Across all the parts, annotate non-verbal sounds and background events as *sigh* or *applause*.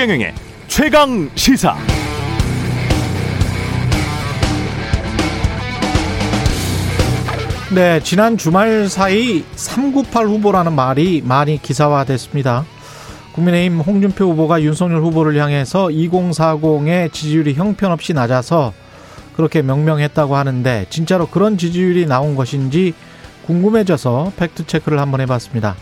최경영의 최강 시사. 네, 지난 주말 사이 398 후보라는 말이 많이 기사화됐습니다. 국민의힘 홍준표 후보가 윤석열 후보를 향해서 2040의 지지율이 형편없이 낮아서 그렇게 명명했다고 하는데 진짜로 그런 지지율이 나온 것인지 궁금해져서 팩트 체크를 한번 해봤습니다.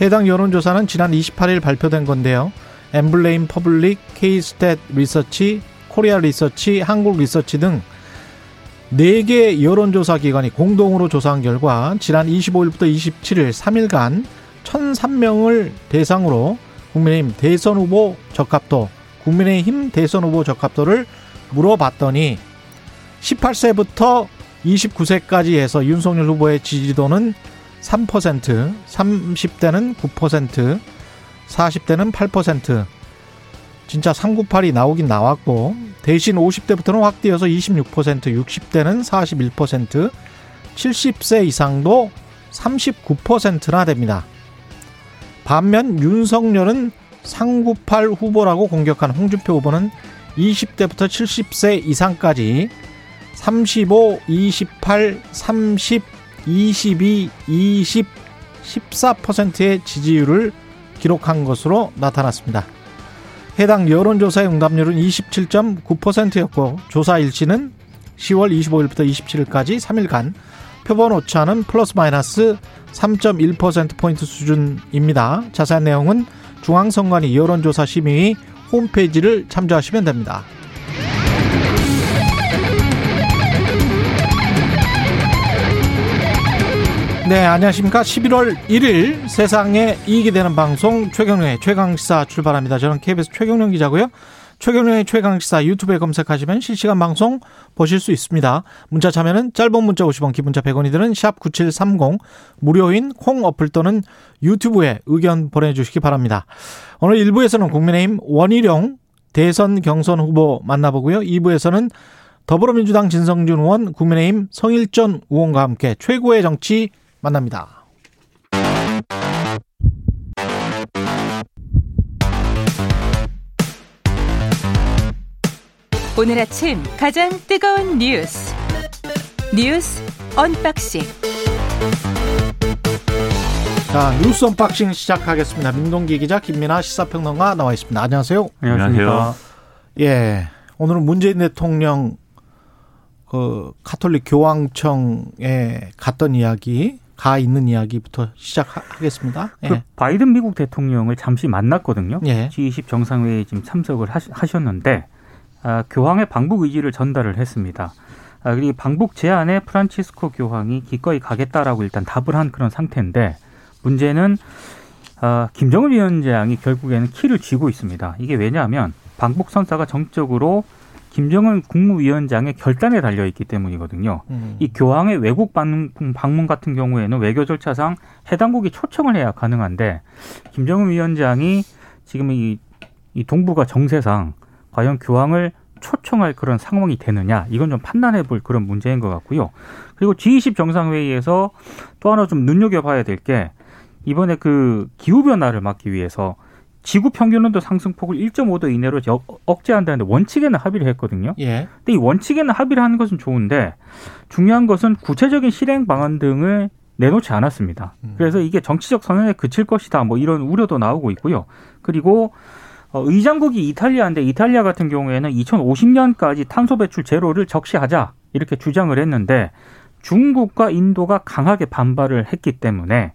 해당 여론조사는 지난 28일 발표된 건데요. 엠브레인 퍼블릭, K스탯 리서치, 코리아 리서치, 한국 리서치 등 4개 여론조사 기관이 공동으로 조사한 결과 지난 25일부터 27일 3일간 1,003명을 대상으로 국민의힘 대선 후보 적합도, 국민의힘 대선 후보 적합도를 물어봤더니 18세부터 29세까지 해서 윤석열 후보의 지지도는 3%, 30대는 9%, 40대는 8%. 진짜 398이 나오긴 나왔고 대신 50대부터는 확 뛰어서 26%, 60대는 41%, 70세 이상도 39%나 됩니다. 반면 윤석열은 398 후보라고 공격한 홍준표 후보는 20대부터 70세 이상까지 35, 28, 30, 22, 20, 14%의 지지율을 기록한 것으로 나타났습니다. 해당 여론조사의 응답률은 27.9%였고 조사 일치는 10월 25일부터 27일까지 3일간 표본 오차는 플러스 마이너스 3.1%포인트 수준입니다. 자세한 내용은 중앙선관위 여론조사 심의 홈페이지를 참조하시면 됩니다. 네, 안녕하십니까. 11월 1일 세상에 이익이 되는 방송 최경련의 최강시사 출발합니다. 저는 KBS 최경련 기자고요. 최경련의 최강시사 유튜브에 검색하시면 실시간 방송 보실 수 있습니다. 문자 참여는 짧은 문자 50원, 기본자 100원이 드는 샵9730 무료인 콩 어플 또는 유튜브에 의견 보내주시기 바랍니다. 오늘 1부에서는 국민의힘 원희룡 대선 경선 후보 만나보고요. 2부에서는 더불어민주당 진성준 의원, 국민의힘 성일전 의원과 함께 최고의 정치 만납니다. 오늘 아침 가장 뜨거운 뉴스 뉴스 언박싱 자 뉴스 언박싱 시작하겠습니다. 민동기 기자 김민아 시사평론가 나와 있습니다. 안녕하세요. 안녕하세요. 예, 오늘은 문재인 대통령 그 카톨릭 교황청에 갔던 이야기 가 있는 이야기부터 시작하겠습니다. 예. 그 바이든 미국 대통령을 잠시 만났거든요. 예. G20 정상회의에 지금 참석을 하셨는데 아, 교황의 방북 의지를 전달을 했습니다. 아, 그리고 방북 제안에 프란치스코 교황이 기꺼이 가겠다라고 일단 답을 한 그런 상태인데 문제는 아, 김정은 위원장이 결국에는 키를 쥐고 있습니다. 이게 왜냐하면 방북 선사가 정적으로 김정은 국무위원장의 결단에 달려 있기 때문이거든요. 음. 이 교황의 외국 방문 같은 경우에는 외교 절차상 해당국이 초청을 해야 가능한데 김정은 위원장이 지금 이, 이 동북아 정세상 과연 교황을 초청할 그런 상황이 되느냐 이건 좀 판단해 볼 그런 문제인 것 같고요. 그리고 G20 정상회의에서 또 하나 좀 눈여겨봐야 될 게 이번에 그 기후 변화를 막기 위해서 지구 평균 온도 상승폭을 1.5도 이내로 억제한다는데 원칙에는 합의를 했거든요. 예. 근데 이 원칙에는 합의를 하는 것은 좋은데 중요한 것은 구체적인 실행 방안 등을 내놓지 않았습니다. 음. 그래서 이게 정치적 선언에 그칠 것이다. 뭐 이런 우려도 나오고 있고요. 그리고 어, 의장국이 이탈리아인데 이탈리아 같은 경우에는 2050년까지 탄소 배출 제로를 적시하자 이렇게 주장을 했는데 중국과 인도가 강하게 반발을 했기 때문에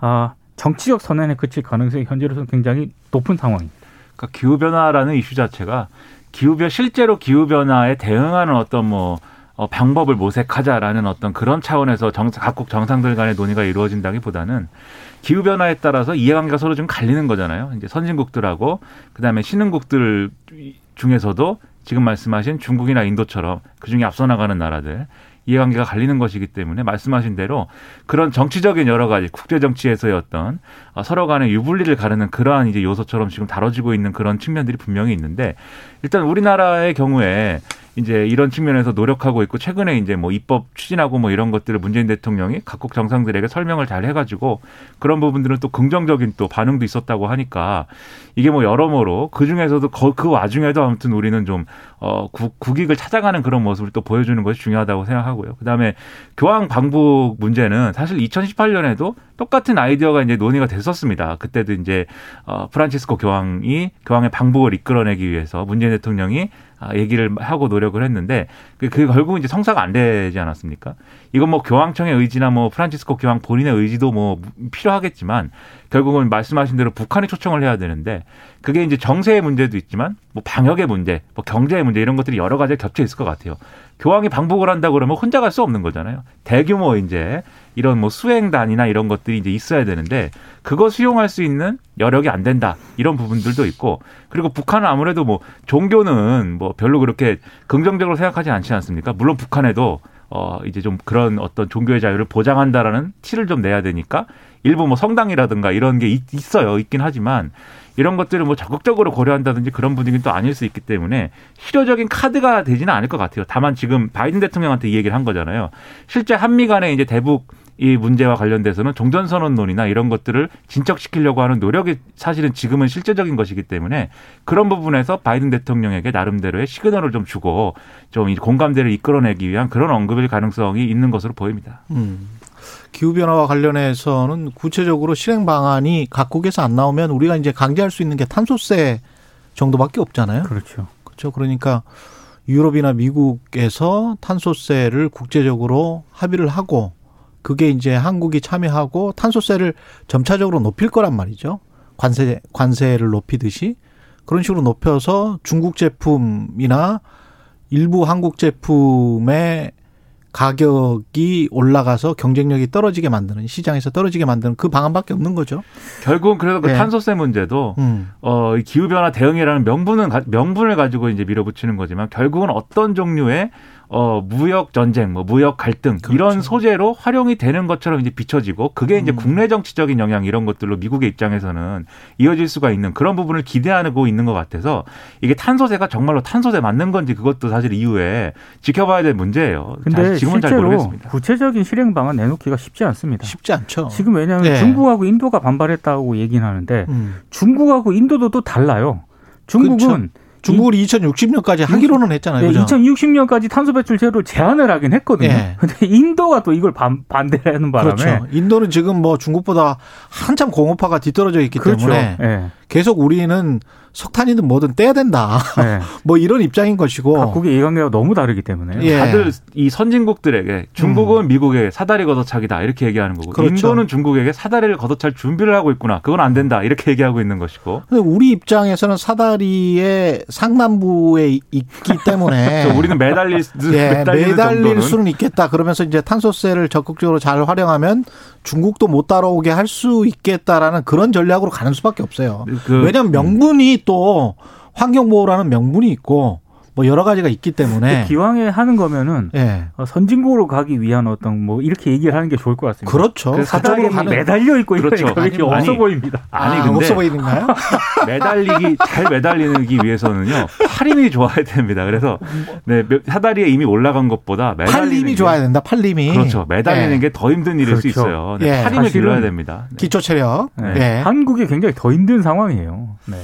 아 정치적 선언에 그칠 가능성이 현재로서는 굉장히 높은 상황입니다. 그러니까 기후 변화라는 이슈 자체가 기후 변 실제로 기후 변화에 대응하는 어떤 뭐 어, 방법을 모색하자라는 어떤 그런 차원에서 정, 각국 정상들 간의 논의가 이루어진다기보다는 기후 변화에 따라서 이해관계가 서로 좀 갈리는 거잖아요. 이제 선진국들하고 그다음에 신흥국들 중에서도 지금 말씀하신 중국이나 인도처럼 그 중에 앞서 나가는 나라들 이해관계가 갈리는 것이기 때문에 말씀하신 대로 그런 정치적인 여러 가지 국제 정치에서의 어떤 어, 서로 간의 유불리를 가르는 그러한 이제 요소처럼 지금 다뤄지고 있는 그런 측면들이 분명히 있는데 일단 우리나라의 경우에 이제 이런 측면에서 노력하고 있고 최근에 이제 뭐 입법 추진하고 뭐 이런 것들을 문재인 대통령이 각국 정상들에게 설명을 잘 해가지고 그런 부분들은 또 긍정적인 또 반응도 있었다고 하니까 이게 뭐 여러모로 그 중에서도 그 와중에도 아무튼 우리는 좀 어, 국, 국익을 찾아가는 그런 모습을 또 보여주는 것이 중요하다고 생각하고요. 그 다음에 교황 방북 문제는 사실 2018년에도 똑같은 아이디어가 이제 논의가 됐었습니다. 그때도 이제 어, 프란치스코 교황이 교황의 방북을 이끌어내기 위해서 문재인 대통령이 아, 얘기를 하고 노력을 했는데 그, 그 결국 이제 성사가 안 되지 않았습니까? 이건 뭐 교황청의 의지나 뭐 프란치스코 교황 본인의 의지도 뭐 필요하겠지만 결국은 말씀하신 대로 북한이 초청을 해야 되는데 그게 이제 정세의 문제도 있지만 뭐 방역의 문제, 뭐 경제의 문제 이런 것들이 여러 가지 겹쳐 있을 것 같아요. 교황이 방북을 한다 그러면 혼자 갈 수 없는 거잖아요. 대규모 이제 이런 뭐 수행단이나 이런 것들이 이제 있어야 되는데 그거 수용할 수 있는 여력이 안 된다 이런 부분들도 있고 그리고 북한은 아무래도 뭐 종교는 뭐 별로 그렇게 긍정적으로 생각하지 않지 않습니까? 물론 북한에도 어 이제 좀 그런 어떤 종교의 자유를 보장한다라는 티를 좀 내야 되니까 일부 뭐 성당이라든가 이런 게 있, 어요 있긴 하지만 이런 것들을 뭐 적극적으로 고려한다든지 그런 분위기는 또 아닐 수 있기 때문에 실효적인 카드가 되지는 않을 것 같아요. 다만 지금 바이든 대통령한테 이 얘기를 한 거잖아요. 실제 한미 간에 이제 대북 이 문제와 관련돼서는 종전선언론이나 이런 것들을 진척시키려고 하는 노력이 사실은 지금은 실제적인 것이기 때문에 그런 부분에서 바이든 대통령에게 나름대로의 시그널을 좀 주고 좀 공감대를 이끌어내기 위한 그런 언급일 가능성이 있는 것으로 보입니다. 음. 기후변화와 관련해서는 구체적으로 실행 방안이 각국에서 안 나오면 우리가 이제 강제할 수 있는 게 탄소세 정도밖에 없잖아요. 그렇죠. 그렇죠. 그러니까 유럽이나 미국에서 탄소세를 국제적으로 합의를 하고 그게 이제 한국이 참여하고 탄소세를 점차적으로 높일 거란 말이죠. 관세 관세를 높이듯이 그런 식으로 높여서 중국 제품이나 일부 한국 제품의 가격이 올라가서 경쟁력이 떨어지게 만드는 시장에서 떨어지게 만드는 그 방안밖에 없는 거죠. 결국은 그래서 그 네. 탄소세 문제도 음. 어 기후 변화 대응이라는 명분은 명분을 가지고 이제 밀어붙이는 거지만 결국은 어떤 종류의 어, 무역 전쟁, 뭐 무역 갈등 그렇죠. 이런 소재로 활용이 되는 것처럼 이제 비춰지고 그게 이제 음. 국내 정치적인 영향 이런 것들로 미국의 입장에서는 이어질 수가 있는 그런 부분을 기대하고 있는 것 같아서 이게 탄소세가 정말로 탄소세 맞는 건지 그것도 사실 이후에 지켜봐야 될 문제예요. 근데 지금은 잘 모르겠습니다. 구체적인 실행 방안 내놓기가 쉽지 않습니다. 쉽지 않죠. 지금 왜냐하면 네. 중국하고 인도가 반발했다고 얘기는 하는데 음. 중국하고 인도도 또 달라요. 중국은 그렇죠. 중국을 2060년까지 하기로는 했잖아요. 네, 2060년까지 탄소 배출 제로를 제한을 하긴 했거든요. 네. 근데 인도가 또 이걸 반, 반대하는 바람에 그렇죠. 인도는 지금 뭐 중국보다 한참 공업화가 뒤떨어져 있기 그렇죠. 때문에 네. 계속 우리는 석탄이든 뭐든 떼야 된다. 네. *laughs* 뭐 이런 입장인 것이고. 각국의 이해관계가 너무 다르기 때문에. 예. 다들 이 선진국들에게 중국은 음. 미국의 사다리 걷어차기다 이렇게 얘기하는 거고 그렇죠. 인도는 중국에게 사다리를 걷어찰 준비를 하고 있구나. 그건 안 된다 이렇게 얘기하고 있는 것이고. 근데 우리 입장에서는 사다리의 상단부에 있기 때문에 *laughs* 우리는 매달릴, 예, 매달릴 수는 있겠다. 그러면서 이제 탄소세를 적극적으로 잘 활용하면 중국도 못 따라오게 할 수 있겠다라는 그런 전략으로 가는 수밖에 없어요. 그, 왜냐하면 명분이 또 환경보호라는 명분이 있고 뭐 여러 가지가 있기 때문에 기왕에 하는 거면은 네. 선진국으로 가기 위한 어떤 뭐 이렇게 얘기를 하는 게 좋을 것 같습니다. 그렇죠. 그 사적으로 가는 매달려 있고 그렇죠. 이렇게 없어 아니, 보입니다. 아니 아, 근데 없어 보이는가요? *laughs* 매달리기 잘 매달리기 위해서는요 팔 힘이 좋아야 됩니다. 그래서 네, 사다리에 이미 올라간 것보다 팔림이 좋아야 된다. 팔림이 그렇죠. 매달리는 네. 게더 힘든 일일 그렇죠. 수 있어요. 네, 예. 팔 힘을 길러야 됩니다. 네. 기초 체력. 네. 네. 한국이 굉장히 더 힘든 상황이에요. 네.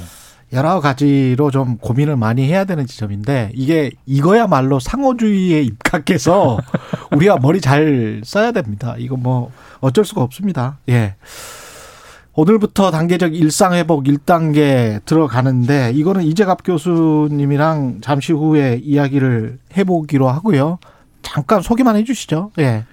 여러 가지로 좀 고민을 많이 해야 되는 지점인데 이게 이거야말로 상호주의에 입각해서 *laughs* 우리가 머리 잘 써야 됩니다. 이거 뭐 어쩔 수가 없습니다. 예. 오늘부터 단계적 일상회복 1단계 들어가는데 이거는 이재갑 교수님이랑 잠시 후에 이야기를 해보기로 하고요. 잠깐 소개만 해주시죠. 예.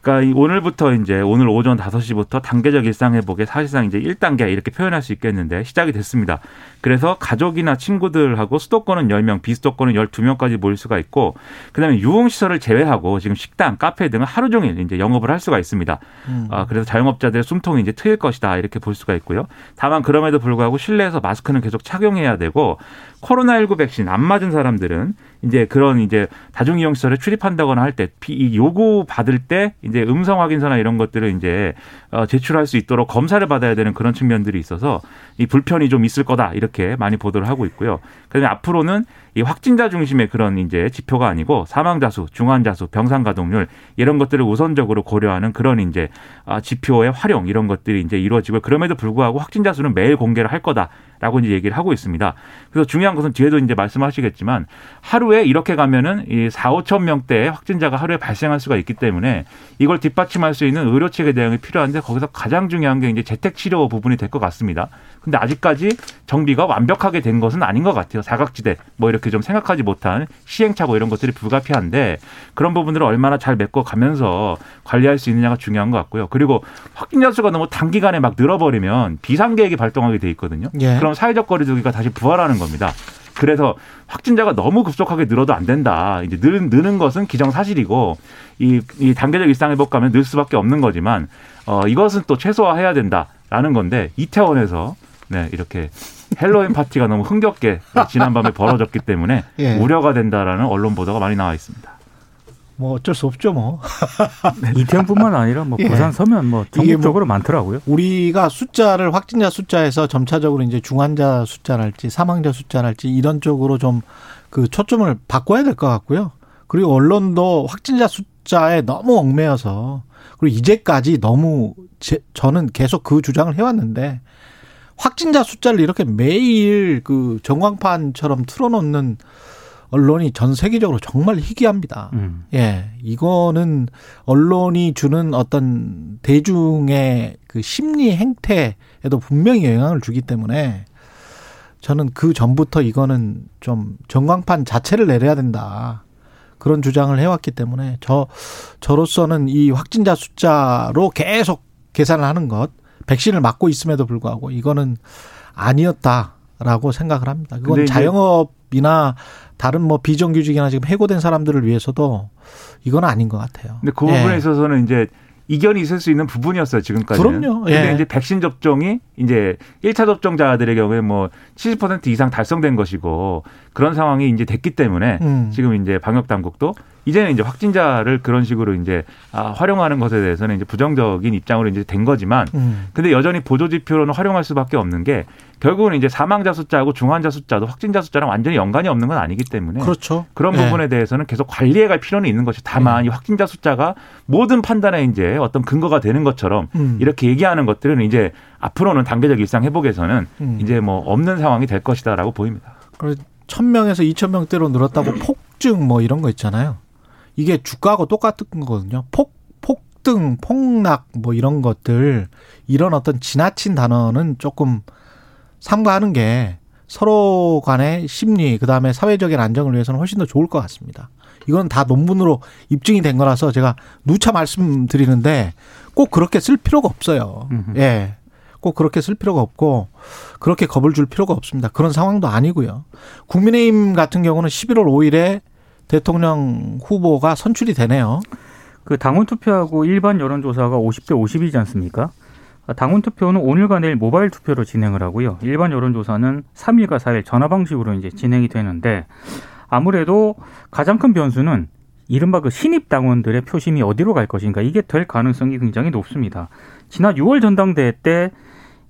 그러니까 오늘부터 이제 오늘 오전 5시부터 단계적 일상 회복에 사실상 이제 1단계 이렇게 표현할 수 있겠는데 시작이 됐습니다. 그래서 가족이나 친구들하고 수도권은 10명, 비수도권은 12명까지 모일 수가 있고 그다음에 유흥 시설을 제외하고 지금 식당, 카페 등은 하루 종일 이제 영업을 할 수가 있습니다. 음. 아, 그래서 자영업자들의 숨통이 이제 트일 것이다 이렇게 볼 수가 있고요. 다만 그럼에도 불구하고 실내에서 마스크는 계속 착용해야 되고 코로나19 백신 안 맞은 사람들은 이제 그런 이제 다중 이용 시설에 출입한다거나 할때 요구 받을 때 이제 음성 확인서나 이런 것들을 이제 어, 제출할 수 있도록 검사를 받아야 되는 그런 측면들이 있어서 이 불편이 좀 있을 거다 이렇게 많이 보도를 하고 있고요. 그다음에 앞으로는 이 확진자 중심의 그런 이제 지표가 아니고 사망자 수, 중환자 수, 병상 가동률 이런 것들을 우선적으로 고려하는 그런 이제 아, 지표의 활용 이런 것들이 이제 이루어지고 그럼에도 불구하고 확진자 수는 매일 공개를 할 거다 라고 이제 얘기를 하고 있습니다. 그래서 중요한 것은 뒤에도 이제 말씀하시겠지만 하루에 이렇게 가면은 이 4, 5천 명대의 확진자가 하루에 발생할 수가 있기 때문에 이걸 뒷받침할 수 있는 의료 체계 대응이 필요한데 거기서 가장 중요한 게 이제 재택 치료 부분이 될 것 같습니다. 근데 아직까지 정비가 완벽하게 된 것은 아닌 것 같아요. 사각지대 뭐 이렇게 좀 생각하지 못한 시행착오 이런 것들이 불가피한데 그런 부분들을 얼마나 잘 메꿔 가면서 관리할 수 있느냐가 중요한 것 같고요. 그리고 확진자 수가 너무 단기간에 막 늘어버리면 비상 계획이 발동하게 돼 있거든요. 예. 그럼 사회적 거리두기가 다시 부활하는 겁니다. 그래서 확진자가 너무 급속하게 늘어도 안 된다. 이제 늘, 느는 것은 기정사실이고 이, 이 단계적 일상 회복 가면 늘 수밖에 없는 거지만 어, 이것은 또 최소화해야 된다라는 건데 이태원에서 네, 이렇게 헬로윈 파티가 너무 흥겹게 지난밤에 벌어졌기 때문에 *laughs* 예. 우려가 된다라는 언론 보도가 많이 나와 있습니다. 뭐 어쩔 수 없죠 뭐. *laughs* 이태원뿐만 아니라 뭐 예. 부산 서면 뭐 전국적으로 뭐 많더라고요. 우리가 숫자를 확진자 숫자에서 점차적으로 이제 중환자 숫자랄지 사망자 숫자랄지 이런 쪽으로 좀 그 초점을 바꿔야 될 것 같고요. 그리고 언론도 확진자 숫자에 너무 얽매여서 그리고 이제까지 너무 제, 저는 계속 그 주장을 해왔는데 확진자 숫자를 이렇게 매일 그 전광판처럼 틀어놓는 언론이 전 세계적으로 정말 희귀합니다. 음. 예. 이거는 언론이 주는 어떤 대중의 그 심리 행태에도 분명히 영향을 주기 때문에 저는 그 전부터 이거는 좀 전광판 자체를 내려야 된다. 그런 주장을 해왔기 때문에 저, 저로서는 이 확진자 숫자로 계속 계산을 하는 것, 백신을 맞고 있음에도 불구하고 이거는 아니었다라고 생각을 합니다. 그건 자영업이나 다른 뭐 비정규직이나 지금 해고된 사람들을 위해서도 이건 아닌 것 같아요. 근데 그 부분에 예. 있어서는 이제 이견이 있을 수 있는 부분이었어요, 지금까지는. 그럼요. 예. 근데 이제 백신 접종이 이제 1차 접종자들의 경우에 뭐 70% 이상 달성된 것이고 그런 상황이 이제 됐기 때문에 음. 지금 이제 방역 당국도 이제는 이제 확진자를 그런 식으로 이제 아, 활용하는 것에 대해서는 이제 부정적인 입장으로 이제 된 거지만 음. 근데 여전히 보조 지표로는 활용할 수밖에 없는 게 결국은 이제 사망자 숫자하고 중환자 숫자도 확진자 숫자랑 완전히 연관이 없는 건 아니기 때문에 그렇죠. 그런 네. 부분에 대해서는 계속 관리해 갈 필요는 있는 것이 다만 네. 이 확진자 숫자가 모든 판단에 이제 어떤 근거가 되는 것처럼 음. 이렇게 얘기하는 것들은 이제 앞으로는 단계적 일상 회복에서는 음. 이제 뭐 없는 상황이 될 것이다라고 보입니다. 그래서 1000명에서 2000명대로 늘었다고 *clears throat* 폭증 뭐 이런 거 있잖아요. 이게 주가하고 똑같은 거거든요. 폭 폭등, 폭락 뭐 이런 것들 이런 어떤 지나친 단어는 조금 삼가하는 게 서로 간의 심리 그다음에 사회적인 안정을 위해서는 훨씬 더 좋을 것 같습니다. 이건 다 논문으로 입증이 된 거라서 제가 누차 말씀드리는데 꼭 그렇게 쓸 필요가 없어요. 예. 꼭 그렇게 쓸 필요가 없고 그렇게 겁을 줄 필요가 없습니다. 그런 상황도 아니고요. 국민의힘 같은 경우는 11월 5일에 대통령 후보가 선출이 되네요. 그 당원 투표하고 일반 여론조사가 50대 50이지 않습니까? 당원 투표는 오늘과 내일 모바일 투표로 진행을 하고요. 일반 여론조사는 3일과 4일 전화 방식으로 이제 진행이 되는데 아무래도 가장 큰 변수는 이른바 그 신입 당원들의 표심이 어디로 갈 것인가 이게 될 가능성이 굉장히 높습니다. 지난 6월 전당대회 때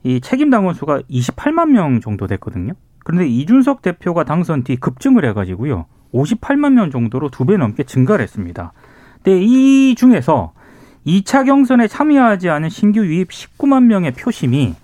이 책임 당원 수가 28만 명 정도 됐거든요. 그런데 이준석 대표가 당선 뒤 급증을 해가지고요. 58만 명 정도로 두 배 넘게 증가를 했습니다. 근데 이 중에서 2차 경선에 참여하지 않은 신규 유입 19만 명의 표심이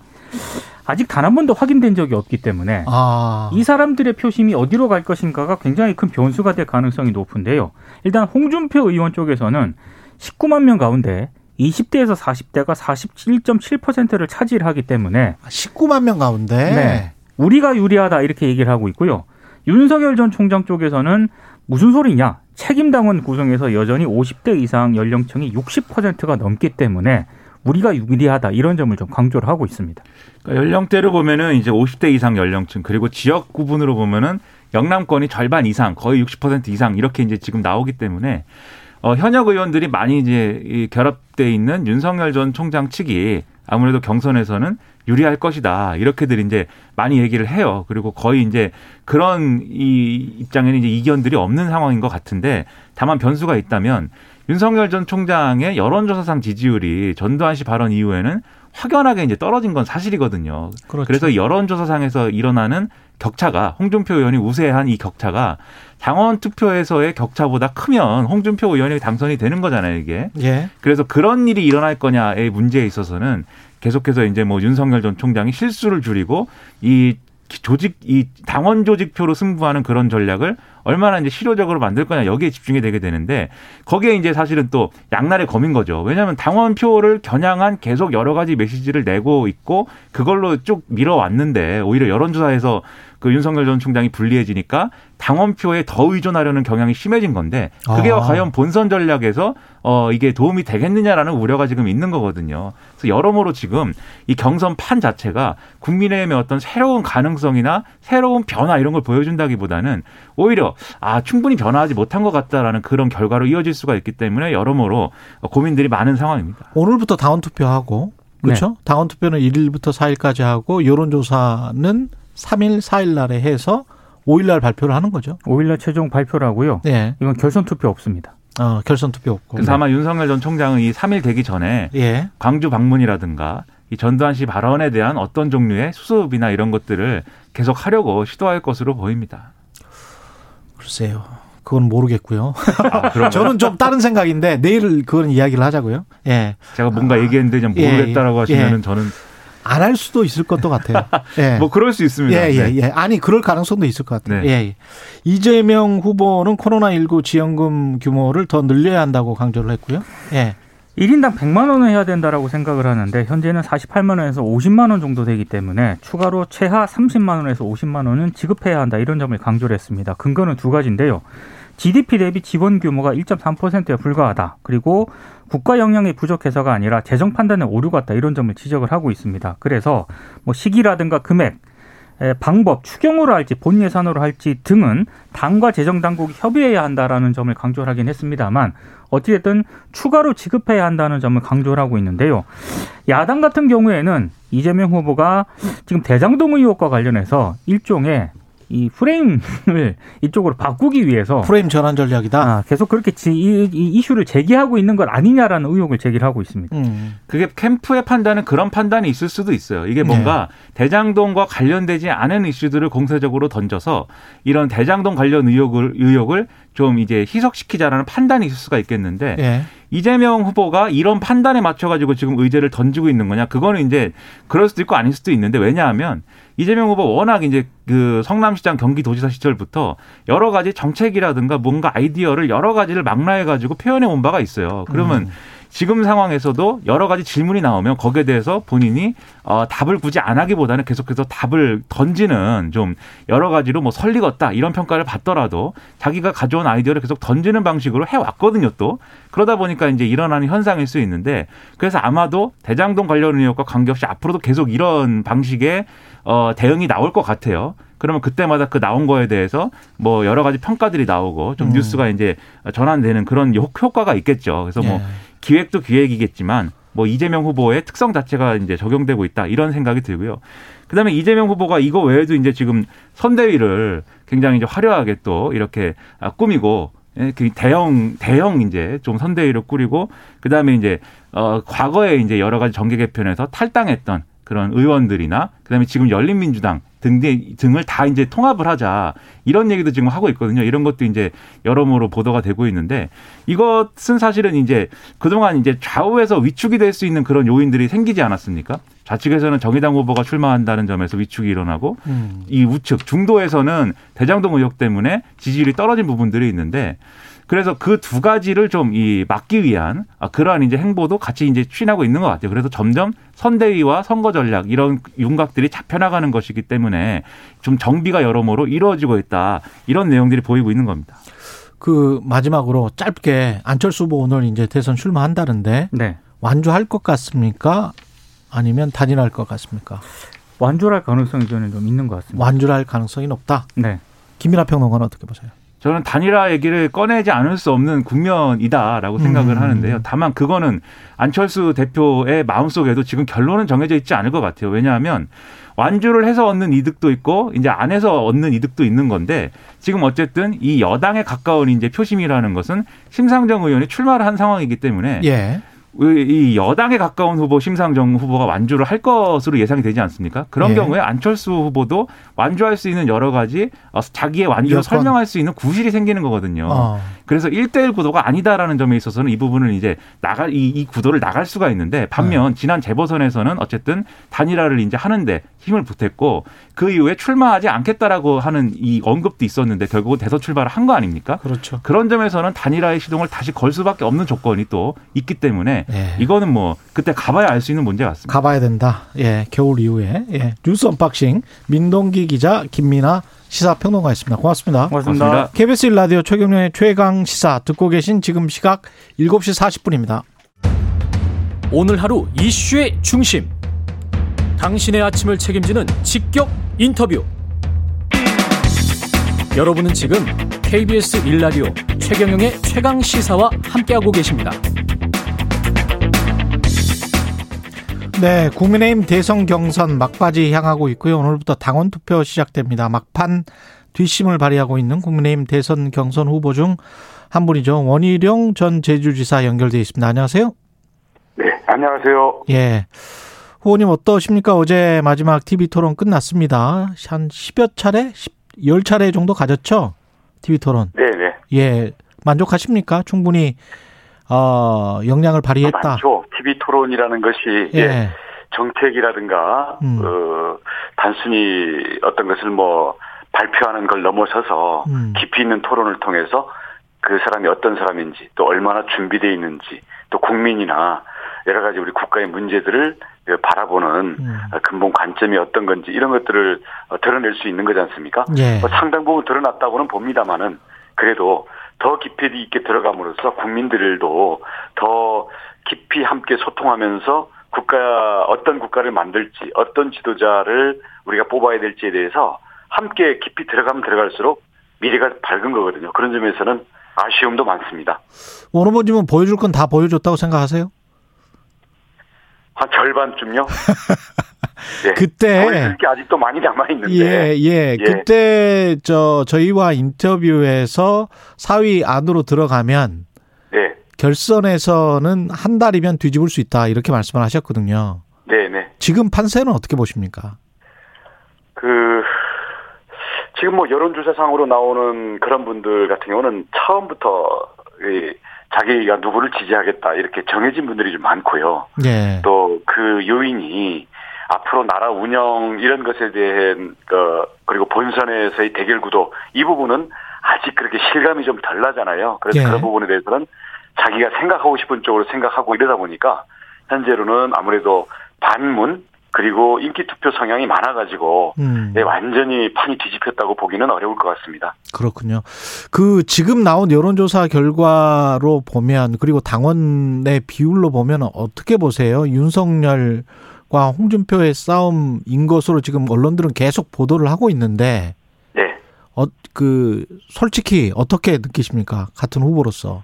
아직 단 한 번도 확인된 적이 없기 때문에 아. 이 사람들의 표심이 어디로 갈 것인가가 굉장히 큰 변수가 될 가능성이 높은데요. 일단 홍준표 의원 쪽에서는 19만 명 가운데 20대에서 40대가 47.7%를 차지하기 때문에 19만 명 가운데 네, 우리가 유리하다 이렇게 얘기를 하고 있고요. 윤석열 전 총장 쪽에서는 무슨 소리냐? 책임당원 구성에서 여전히 50대 이상 연령층이 60%가 넘기 때문에 우리가 유리하다 이런 점을 좀 강조를 하고 있습니다. 그러니까 연령대로 보면은 이제 50대 이상 연령층 그리고 지역 구분으로 보면은 영남권이 절반 이상 거의 60% 이상 이렇게 이제 지금 나오기 때문에 어, 현역 의원들이 많이 이제 이 결합돼 있는 윤석열 전 총장 측이 아무래도 경선에서는 유리할 것이다. 이렇게들 이제 많이 얘기를 해요. 그리고 거의 이제 그런 이 입장에는 이제 이견들이 없는 상황인 것 같은데 다만 변수가 있다면 윤석열 전 총장의 여론조사상 지지율이 전두환 씨 발언 이후에는 확연하게 이제 떨어진 건 사실이거든요. 그렇죠. 그래서 여론조사상에서 일어나는 격차가 홍준표 의원이 우세한 이 격차가 당원 투표에서의 격차보다 크면 홍준표 의원이 당선이 되는 거잖아요, 이게. 예. 그래서 그런 일이 일어날 거냐의 문제에 있어서는 계속해서 이제 뭐 윤석열 전 총장이 실수를 줄이고 이 조직 이 당원 조직표로 승부하는 그런 전략을 얼마나 이제 실효적으로 만들 거냐 여기에 집중이 되게 되는데 거기에 이제 사실은 또 양날의 검인 거죠. 왜냐하면 당원표를 겨냥한 계속 여러 가지 메시지를 내고 있고 그걸로 쭉 밀어왔는데 오히려 여론조사에서 그 윤석열 전 총장이 불리해지니까 당원표에 더 의존하려는 경향이 심해진 건데 그게 아. 과연 본선 전략에서 어 이게 도움이 되겠느냐라는 우려가 지금 있는 거거든요. 그래서 여러모로 지금 이 경선 판 자체가 국민의힘의 어떤 새로운 가능성이나 새로운 변화 이런 걸 보여준다기보다는 오히려 아 충분히 변화하지 못한 것 같다라는 그런 결과로 이어질 수가 있기 때문에 여러모로 고민들이 많은 상황입니다. 오늘부터 당원 투표하고 그렇죠? 당원 투표는 1일부터 4일까지 하고 여론조사는 3일, 4일 날에 해서 5일 날 발표를 하는 거죠. 5일날 최종 발표라고요. 예. 이건 결선 투표 없습니다. 어, 결선 투표 없고. 그래서 아마 윤석열 전 총장은 이 3일 되기 전에 예. 광주 방문이라든가 이 전두환 씨 발언에 대한 어떤 종류의 수습이나 이런 것들을 계속 하려고 시도할 것으로 보입니다. 글쎄요. 그건 모르겠고요. 아, 그럼 *laughs* 저는 좀 다른 생각인데 내일 그건 이야기를 하자고요. 예. 제가 뭔가 얘기했는데 좀 예, 모르겠다라고 예. 하시면은 저는 안 할 수도 있을 것도 같아요. *laughs* 예. 뭐 그럴 수 있습니다. 예, 예, 네. 예. 아니, 그럴 가능성도 있을 것 같아요. 네. 예, 예. 이재명 후보는 코로나19 지원금 규모를 더 늘려야 한다고 강조를 했고요. 예. 1인당 100만 원을 해야 된다라고 생각을 하는데 현재는 48만 원에서 50만 원 정도 되기 때문에 추가로 최하 30만 원에서 50만 원은 지급해야 한다 이런 점을 강조를 했습니다. 근거는 두 가지인데요. GDP 대비 지원 규모가 1.3%에 불과하다. 그리고 국가 역량이 부족해서가 아니라 재정 판단에 오류가 있다 이런 점을 지적을 하고 있습니다. 그래서 뭐 시기라든가 금액 에, 방법, 추경으로 할지 본 예산으로 할지 등은 당과 재정 당국이 협의해야 한다라는 점을 강조를 하긴 했습니다만 어찌됐든 추가로 지급해야 한다는 점을 강조를 하고 있는데요. 야당 같은 경우에는 이재명 후보가 지금 대장동 의혹과 관련해서 일종의 이 프레임을 *laughs* 이쪽으로 바꾸기 위해서 프레임 전환 전략이다. 아, 계속 그렇게 지, 이, 이 이슈를 제기하고 있는 것 아니냐라는 의혹을 제기를 하고 있습니다. 음. 그게 캠프의 판단은 그런 판단이 있을 수도 있어요. 이게 뭔가 대장동과 관련되지 않은 이슈들을 공세적으로 던져서 이런 대장동 관련 의혹을 의혹을 좀 이제 희석시키자라는 판단이 있을 수가 있겠는데 예. 이재명 후보가 이런 판단에 맞춰가지고 지금 의제를 던지고 있는 거냐? 그거는 이제 그럴 수도 있고 아닐 수도 있는데 왜냐하면 이재명 후보 워낙 이제 그 성남시장 경기도지사 시절부터 여러 가지 정책이라든가 뭔가 아이디어를 여러 가지를 망라해가지고 표현해 온 바가 있어요. 그러면 음. 지금 상황에서도 여러 가지 질문이 나오면 거기에 대해서 본인이 어, 답을 굳이 안 하기보다는 계속해서 답을 던지는 좀 여러 가지로 뭐 설리겠다 이런 평가를 받더라도 자기가 가져온 아이디어를 계속 던지는 방식으로 해왔거든요 또 그러다 보니까 이제 일어나는 현상일 수 있는데 그래서 아마도 대장동 관련 의혹과 관계없이 앞으로도 계속 이런 방식의 어, 대응이 나올 것 같아요. 그러면 그때마다 그 나온 거에 대해서 뭐 여러 가지 평가들이 나오고 좀 음. 뉴스가 이제 전환되는 그런 효- 효과가 있겠죠. 그래서 뭐 예. 기획도 기획이겠지만 뭐 이재명 후보의 특성 자체가 이제 적용되고 있다 이런 생각이 들고요. 그다음에 이재명 후보가 이거 외에도 이제 지금 선대위를 굉장히 이제 화려하게 또 이렇게 아, 꾸미고 예, 그 대형 대형 이제 좀 선대위를 꾸리고 그다음에 이제 어 과거에 이제 여러 가지 정계 개편에서 탈당했던 그런 의원들이나 그다음에 지금 열린민주당 등 등을 다 이제 통합을 하자 이런 얘기도 지금 하고 있거든요. 이런 것도 이제 여러모로 보도가 되고 있는데 이것은 사실은 이제 그동안 이제 좌우에서 위축이 될 수 있는 그런 요인들이 생기지 않았습니까? 좌측에서는 정의당 후보가 출마한다는 점에서 위축이 일어나고 음. 이 우측 중도에서는 대장동 의혹 때문에 지지율이 떨어진 부분들이 있는데 그래서 그 두 가지를 좀 이 막기 위한 아, 그러한 이제 행보도 같이 이제 추진하고 있는 것 같아요. 그래서 점점 선대위와 선거 전략 이런 윤곽들이 잡혀나가는 것이기 때문에 좀 정비가 여러모로 이루어지고 있다 이런 내용들이 보이고 있는 겁니다. 그 마지막으로 짧게 안철수 후보 오늘 이제 대선 출마한다는데 네. 완주할 것 같습니까? 아니면 단일할 것 같습니까? 완주할 가능성이 저는 좀 있는 것 같습니다. 완주할 가능성이 높다. 네. 김민하 평론가는 어떻게 보세요? 저는 단일화 얘기를 꺼내지 않을 수 없는 국면이다라고 생각을 음. 하는데요. 다만 그거는 안철수 대표의 마음속에도 지금 결론은 정해져 있지 않을 것 같아요. 왜냐하면 완주를 해서 얻는 이득도 있고 이제 안에서 얻는 이득도 있는 건데 지금 어쨌든 이 여당에 가까운 이제 표심이라는 것은 심상정 의원이 출마를 한 상황이기 때문에 예. 이 여당에 가까운 후보 심상정 후보가 완주를 할 것으로 예상이 되지 않습니까? 그런 예. 경우에 안철수 후보도 완주할 수 있는 여러 가지 어, 자기의 완주를 여건. 설명할 수 있는 구실이 생기는 거거든요. 어. 그래서 1대1 구도가 아니다라는 점에 있어서는 이 부분을 이제 나갈 이, 이 구도를 나갈 수가 있는데 반면 지난 재보선에서는 어쨌든 단일화를 이제 하는데 힘을 보탰고 그 이후에 출마하지 않겠다라고 하는 이 언급도 있었는데 결국은 대선 출마를 한 거 아닙니까? 그렇죠. 그런 점에서는 단일화의 시동을 다시 걸 수밖에 없는 조건이 또 있기 때문에 예. 이거는 뭐 그때 가봐야 알 수 있는 문제 같습니다. 가봐야 된다. 예, 겨울 이후에. 예. 뉴스 언박싱 민동기 기자 김민아 시사평론가였습니다. 고맙습니다. 고맙습니다. KBS 1라디오 최경영의 최강 시사 듣고 계신 지금 시각 7시 40분입니다. 오늘 하루 이슈의 중심. 당신의 아침을 책임지는 직격 인터뷰. 여러분은 지금 KBS 1라디오 최경영의 최강 시사와 함께하고 계십니다. 네, 국민의힘 대선 경선 막바지 향하고 있고요. 오늘부터 당원 투표 시작됩니다. 막판 뒷심을 발휘하고 있는 국민의힘 대선 경선 후보 중 한 분이죠. 원희룡 전 제주지사 연결돼 있습니다. 안녕하세요. 네, 안녕하세요. 예. 후보님 어떠십니까? 어제 마지막 TV 토론 끝났습니다. 한 10여 차례? 10, 차례 정도 가졌죠? TV 토론. 네, 네. 예. 만족하십니까? 충분히, 어, 역량을 발휘했다. 많죠. TV 토론이라는 것이 예, 예. 정책이라든가 음. 어, 단순히 어떤 것을 뭐 발표하는 걸 넘어서서 음. 깊이 있는 토론을 통해서 그 사람이 어떤 사람인지 또 얼마나 준비되어 있는지 또 국민이나 여러 가지 우리 국가의 문제들을 그 바라보는 음. 근본 관점이 어떤 건지 이런 것들을 어, 드러낼 수 있는 거지 않습니까? 예. 뭐 상당 부분 드러났다고는 봅니다만은 그래도 더 깊이 있게 들어감으로써 국민들도 더 깊이 함께 소통하면서 국가 어떤 국가를 만들지 어떤 지도자를 우리가 뽑아야 될지에 대해서 함께 깊이 들어가면 들어갈수록 미래가 밝은 거거든요. 그런 점에서는 아쉬움도 많습니다. 원 후보님은 보여줄 건 다 보여줬다고 생각하세요? 한 절반쯤요. *laughs* 네. 그때 게 아직도 많이 남아 있는데. 예, 예. 그때 저 저희와 인터뷰에서 사위 안으로 들어가면 네, 결선에서는 한 달이면 뒤집을 수 있다 이렇게 말씀을 하셨거든요. 네, 네. 지금 판세는 어떻게 보십니까? 그 지금 뭐 여론조사상으로 나오는 그런 분들 같은 경우는 처음부터 이 자기가 누구를 지지하겠다 이렇게 정해진 분들이 좀 많고요. 예. 또그 요인이 앞으로 나라 운영 이런 것에 대한 그 그리고 본선에서의 대결 구도 이 부분은 아직 그렇게 실감이 좀 덜 나잖아요. 그래서 예. 그런 부분에 대해서는 자기가 생각하고 싶은 쪽으로 생각하고 이러다 보니까 현재로는 아무래도 반문 그리고 인기 투표 성향이 많아가지고 음. 네, 완전히 판이 뒤집혔다고 보기는 어려울 것 같습니다. 그렇군요. 그 지금 나온 여론조사 결과로 보면 그리고 당원의 비율로 보면 어떻게 보세요? 윤석열과 홍준표의 싸움인 것으로 지금 언론들은 계속 보도를 하고 있는데 네. 어, 그 솔직히 어떻게 느끼십니까? 같은 후보로서.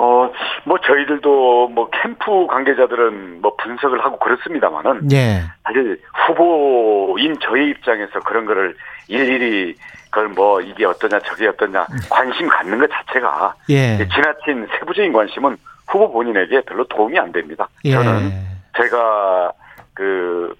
어, 뭐 저희들도 뭐 캠프 관계자들은 뭐 분석을 하고 그렇습니다만은 예. 사실 후보인 저희 입장에서 그런 거를 일일이 그걸 뭐 이게 어떠냐 저게 어떠냐 관심 갖는 것 자체가 예. 지나친 세부적인 관심은 후보 본인에게 별로 도움이 안 됩니다. 예. 저는 제가 그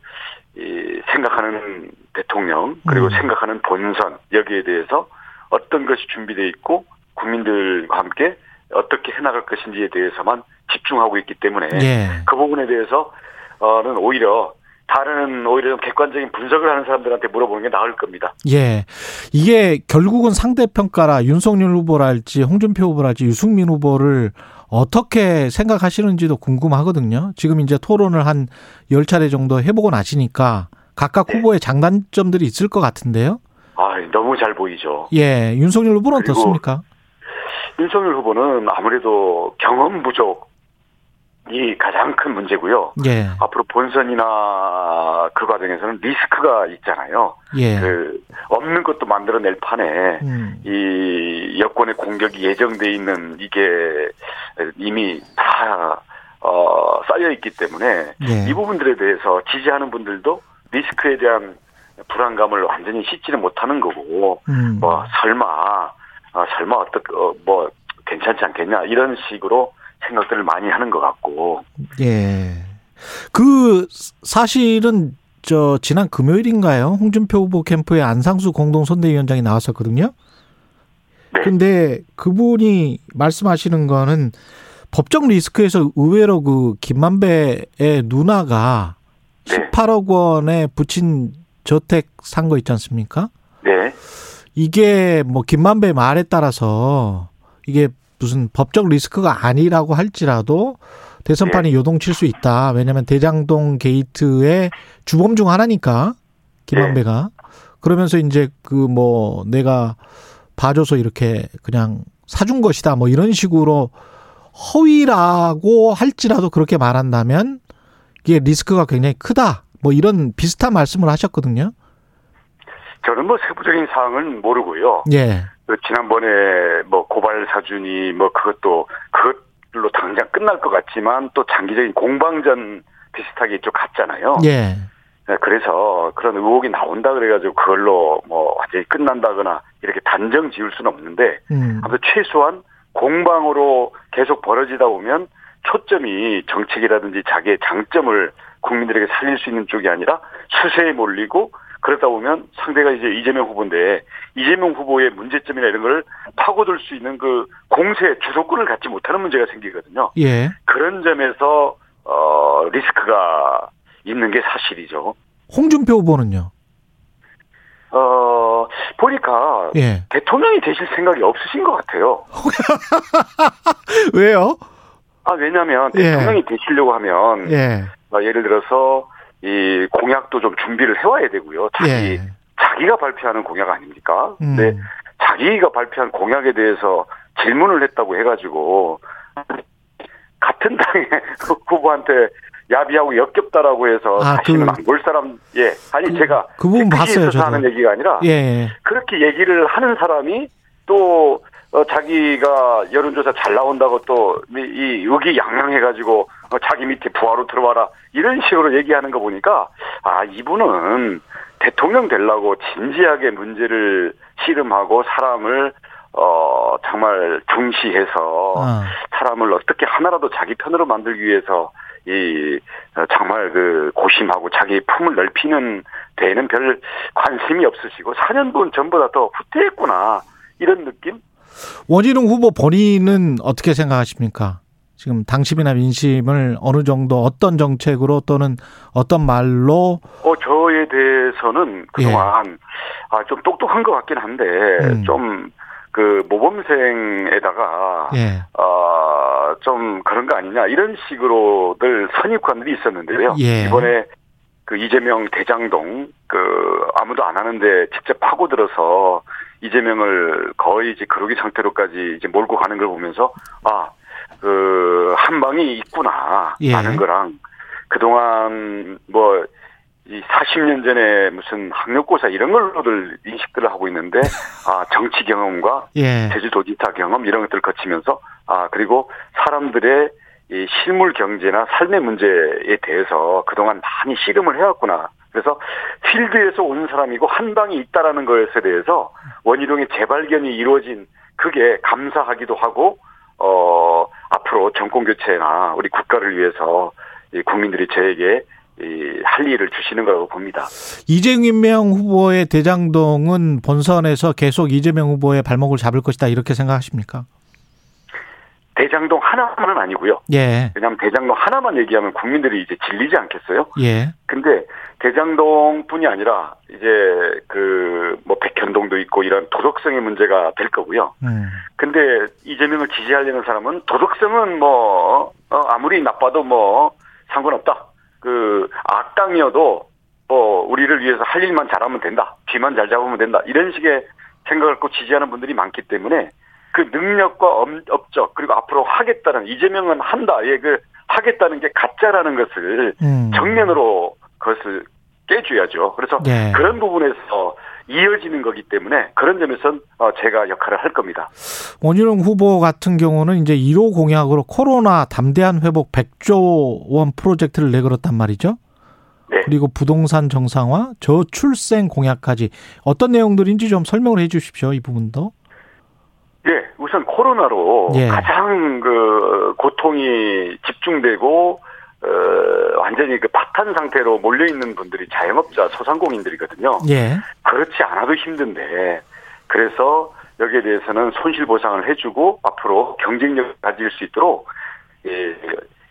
이, 생각하는 대통령 그리고 음. 생각하는 본선 여기에 대해서 어떤 것이 준비되어 있고 국민들과 함께 어떻게 해나갈 것인지에 대해서만 집중하고 있기 때문에 예. 그 부분에 대해서는 오히려 다른 오히려 좀 객관적인 분석을 하는 사람들한테 물어보는 게 나을 겁니다. 예. 이게 결국은 상대평가라 윤석열 후보랄지 홍준표 후보랄지 유승민 후보를 어떻게 생각하시는지도 궁금하거든요. 지금 이제 토론을 한 10차례 정도 해보고 나시니까 각각 네. 후보의 장단점들이 있을 것 같은데요. 아, 너무 잘 보이죠. 예. 윤석열 후보는 어떻습니까? 윤석열 후보는 아무래도 경험 부족 이 가장 큰 문제고요. 예. 앞으로 본선이나 그 과정에서는 리스크가 있잖아요. 예. 그 없는 것도 만들어낼 판에 음. 이 여권의 공격이 예정돼 있는 이게 이미 다 어, 쌓여 있기 때문에 예. 이 부분들에 대해서 지지하는 분들도 리스크에 대한 불안감을 완전히 씻지는 못하는 거고 음. 뭐 설마 어, 설마 어떻 어, 뭐 괜찮지 않겠냐 이런 식으로 생각들을 많이 하는 것 같고 예. 그 사실은 저 지난 금요일인가요? 홍준표 후보 캠프에 안상수 공동 선대위원장이 나왔었거든요. 네. 근데 그분이 말씀하시는 거는 법적 리스크에서 의외로 그 김만배의 누나가 네. 18억 원에 붙인 저택 산 거 있지 않습니까? 네. 이게 뭐 김만배 말에 따라서 이게 무슨 법적 리스크가 아니라고 할지라도 대선판이 요동칠 수 있다. 왜냐하면 대장동 게이트의 주범 중 하나니까 김만배가 그러면서 이제 그 뭐 내가 봐줘서 이렇게 그냥 사준 것이다. 뭐 이런 식으로 허위라고 할지라도 그렇게 말한다면 이게 리스크가 굉장히 크다. 뭐 이런 비슷한 말씀을 하셨거든요. 저는 뭐 세부적인 사항은 모르고요. 예. 그 지난번에 뭐 고발 사준이 뭐 그것도 그것로 당장 끝날 것 같지만 또 장기적인 공방전 비슷하게 좀 갔잖아요. 예. 네, 그래서 그런 의혹이 나온다 그래가지고 그걸로 뭐 완전히 끝난다거나 이렇게 단정 지을 수는 없는데 음. 아무튼 최소한 공방으로 계속 벌어지다 보면 초점이 정책이라든지 자기의 장점을 국민들에게 살릴 수 있는 쪽이 아니라 수세에 몰리고 그러다 보면 상대가 이제 이재명 후보인데 이재명 후보의 문제점이나 이런 걸 파고들 수 있는 그 공세 주도권을 갖지 못하는 문제가 생기거든요. 예. 그런 점에서 어 리스크가 있는 게 사실이죠. 홍준표 후보는요. 어 보니까 예. 대통령이 되실 생각이 없으신 것 같아요. *laughs* 왜요? 아 왜냐하면 예. 대통령이 되시려고 하면 예. 어, 예를 들어서 이 공약도 좀 준비를 해와야 되고요. 자기 예. 자기가 발표하는 공약 아닙니까? 음. 근데 자기가 발표한 공약에 대해서 질문을 했다고 해가지고 같은 당의 *laughs* 후보한테 야비하고 역겹다라고 해서 아, 다시는 그- 안볼 사람 예 아니 제가 그 부분 댓글이 봤어요, 저도. 하는 얘기가 아니라 예. 그렇게 얘기를 하는 사람이 또 어, 자기가 여론조사 잘 나온다고 또이 의기양양해가지고 어, 자기 밑에 부하로 들어와라 이런 식으로 얘기하는 거 보니까 아 이분은 대통령 되려고 진지하게 문제를 씨름하고 사람을 어 정말 중시해서 아. 사람을 어떻게 하나라도 자기 편으로 만들기 위해서 이 어, 정말 그 고심하고 자기 품을 넓히는 데에는 별 관심이 없으시고 4년분 전보다 더 후퇴했구나 이런 느낌? 원희룡 후보 본인은 어떻게 생각하십니까? 지금 당심이나 민심을 어느 정도 어떤 정책으로 또는 어떤 말로 어 저에 대해서는 그동안 아좀 똑똑한 것 같긴 한데 예. 음. 좀그 모범생에다가 예. 어좀 그런 거 아니냐 이런 식으로들 선입관들이 있었는데요. 예. 이번에 그 이재명 대장동 그 아무도 안 하는데 직접 파고들어서 이재명을 거의 이제 그러기 상태로까지 이제 몰고 가는 걸 보면서 아 그 한 방이 있구나 예. 하는 거랑 그동안 뭐 이 40년 전에 무슨 학력고사 이런 걸로들 인식들을 하고 있는데 아 정치 경험과 예. 제주도 기타 경험 이런 것들을 거치면서 아 그리고 사람들의 이 실물 경제나 삶의 문제에 대해서 그동안 많이 씨름을 해왔구나. 그래서 필드에서 온 사람이고 한 방이 있다라는 것에 대해서 원희룡의 재발견이 이루어진 그게 감사하기도 하고 어 앞으로 정권 교체나 우리 국가를 위해서 이 국민들이 저에게 이할 일을 주시는 거라고 봅니다. 이재명 후보의 대장동은 본선에서 계속 이재명 후보의 발목을 잡을 것이다 이렇게 생각하십니까? 대장동 하나만은 아니고요. 예. 왜냐하면 대장동 하나만 얘기하면 국민들이 이제 질리지 않겠어요? 예. 근데 대장동뿐이 아니라 이제 그 뭐 백현동도 있고 이런 도덕성의 문제가 될 거고요. 음. 근데 이재명을 지지하려는 사람은 도덕성은 뭐 어, 아무리 나빠도 뭐 상관없다. 그 악당이어도 뭐 우리를 위해서 할 일만 잘하면 된다. 뒤만 잘 잡으면 된다. 이런 식의 생각을 갖고 지지하는 분들이 많기 때문에 그 능력과 엄- 업적 그리고 앞으로 하겠다는 이재명은 한다. 예, 그 하겠다는 게 가짜라는 것을 음. 정면으로 그것을 깨줘야죠. 그래서 네. 그런 부분에서 이어지는 거기 때문에 그런 점에선 어, 제가 역할을 할 겁니다. 원희룡 후보 같은 경우는 이제 1호 공약으로 코로나 담대한 회복 100조 원 프로젝트를 내걸었단 말이죠. 네. 그리고 부동산 정상화, 저출생 공약까지 어떤 내용들인지 좀 설명을 해 주십시오. 이 부분도. 예, 우선 코로나로 예. 가장 그 고통이 집중되고 어, 완전히 그 파탄 상태로 몰려 있는 분들이 자영업자, 소상공인들이거든요. 예. 그렇지 않아도 힘든데 그래서 여기에 대해서는 손실 보상을 해주고 앞으로 경쟁력을 가질 수 있도록 이,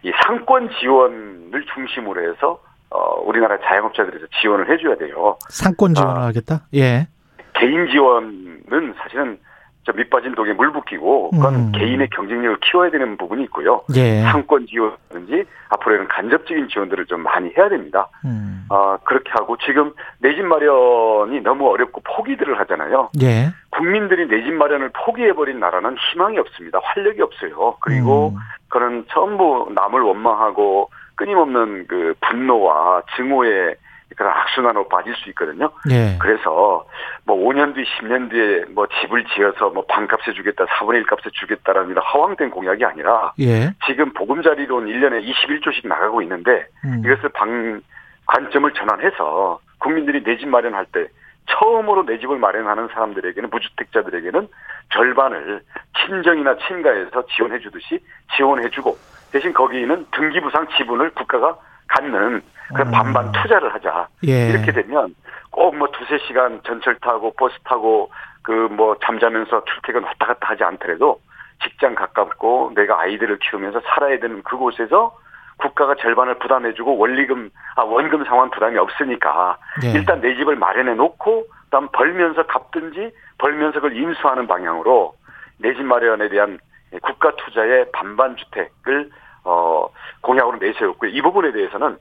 이 상권 지원을 중심으로 해서 어, 우리나라 자영업자들에서 지원을 해줘야 돼요. 상권 지원을 아. 하겠다. 예. 개인 지원은 사실은 저 밑빠진 독에 물 붓기고 그건 음. 개인의 경쟁력을 키워야 되는 부분이 있고요. 예. 상권 지원이든지 앞으로는 간접적인 지원들을 좀 많이 해야 됩니다. 음. 아 그렇게 하고 지금 내 집 마련이 너무 어렵고 포기들을 하잖아요. 예. 국민들이 내 집 마련을 포기해버린 나라는 희망이 없습니다. 활력이 없어요. 그리고 음. 그런 전부 남을 원망하고 끊임없는 그 분노와 증오 의 그런 악순환으로 빠질 수 있거든요. 예. 그래서 뭐 5년 뒤, 10년 뒤에 뭐 집을 지어서 뭐 반값에 주겠다, 4분의 1 값에 주겠다라는 이런 허황된 공약이 아니라 예. 지금 보금자리론 1년에 21조씩 나가고 있는데 음. 이것을 방, 관점을 전환해서 국민들이 내 집 마련할 때 처음으로 내 집을 마련하는 사람들에게는 무주택자들에게는 절반을 친정이나 친가에서 지원해 주듯이 지원해 주고 대신 거기는 등기부상 지분을 국가가 갖는 그런 음. 반반 투자를 하자. 예. 이렇게 되면 꼭 뭐 두세 시간 전철 타고 버스 타고 그 뭐 잠자면서 출퇴근 왔다 갔다 하지 않더라도 직장 가깝고 내가 아이들을 키우면서 살아야 되는 그곳에서 국가가 절반을 부담해주고 원리금 아 원금 상환 부담이 없으니까 예. 일단 내 집을 마련해 놓고 그다음 벌면서 갚든지 벌면서 그걸 인수하는 방향으로 내 집 마련에 대한 국가 투자의 반반 주택을 어 공약으로 내세웠고요. 이 부분에 대해서는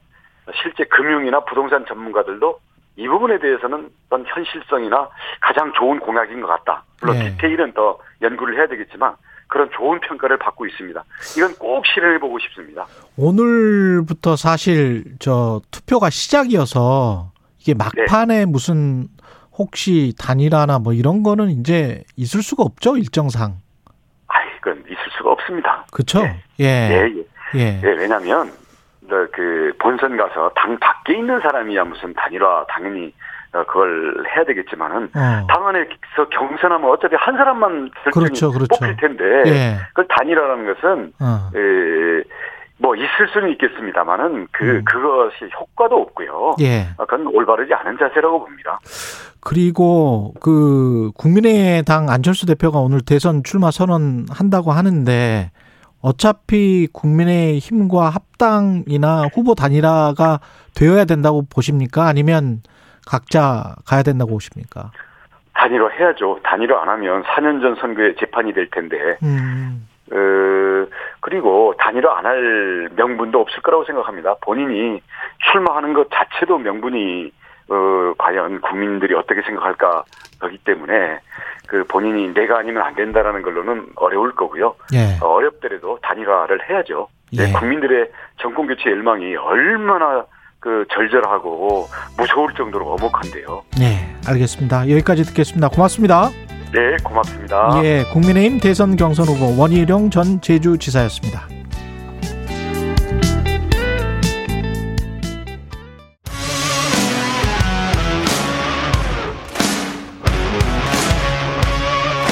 실제 금융이나 부동산 전문가들도 이 부분에 대해서는 어떤 현실성이나 가장 좋은 공약인 것 같다. 물론 예. 디테일은 더 연구를 해야 되겠지만 그런 좋은 평가를 받고 있습니다. 이건 꼭 실현해 보고 싶습니다. 오늘부터 사실 저 투표가 시작이어서 이게 막판에 무슨 혹시 단일화나 뭐 이런 거는 이제 있을 수가 없죠 일정상 아, 이건 있을 수가 없습니다. 그렇죠 예, 예 예. 예. 예, 왜냐하면 어, 그 본선 가서 당 밖에 있는 사람이야 무슨 단일화 당연히 어, 그걸 해야 되겠지만은 어. 당 안에서 경선하면 어차피 한 사람만 결정이 그렇죠, 그렇죠. 뽑힐 텐데 예. 그걸 단일화라는 것은 어. 에, 뭐 있을 수는 있겠습니다만은 그 음. 그것이 효과도 없고요. 예. 어, 그건 올바르지 않은 자세라고 봅니다. 그리고 그 국민의당 안철수 대표가 오늘 대선 출마 선언한다고 하는데 어차피 국민의 힘과 합당이나 후보 단일화가 되어야 된다고 보십니까? 아니면 각자 가야 된다고 보십니까? 단일화 해야죠. 단일화 안 하면 4년 전 선거에 재판이 될 텐데 음. 어, 그리고 단일화 안 할 명분도 없을 거라고 생각합니다. 본인이 출마하는 것 자체도 명분이 어, 과연 국민들이 어떻게 생각할까 거기 때문에 그 본인이 내가 아니면 안 된다라는 걸로는 어려울 거고요. 예. 어, 어렵더라도 단일화를 해야죠. 네, 예. 국민들의 정권 교체 열망이 얼마나 그 절절하고 무서울 정도로 엄혹한데요. 네, 알겠습니다. 여기까지 듣겠습니다. 고맙습니다. 네, 고맙습니다. 예, 국민의힘 대선 경선 후보 원희룡 전 제주지사였습니다.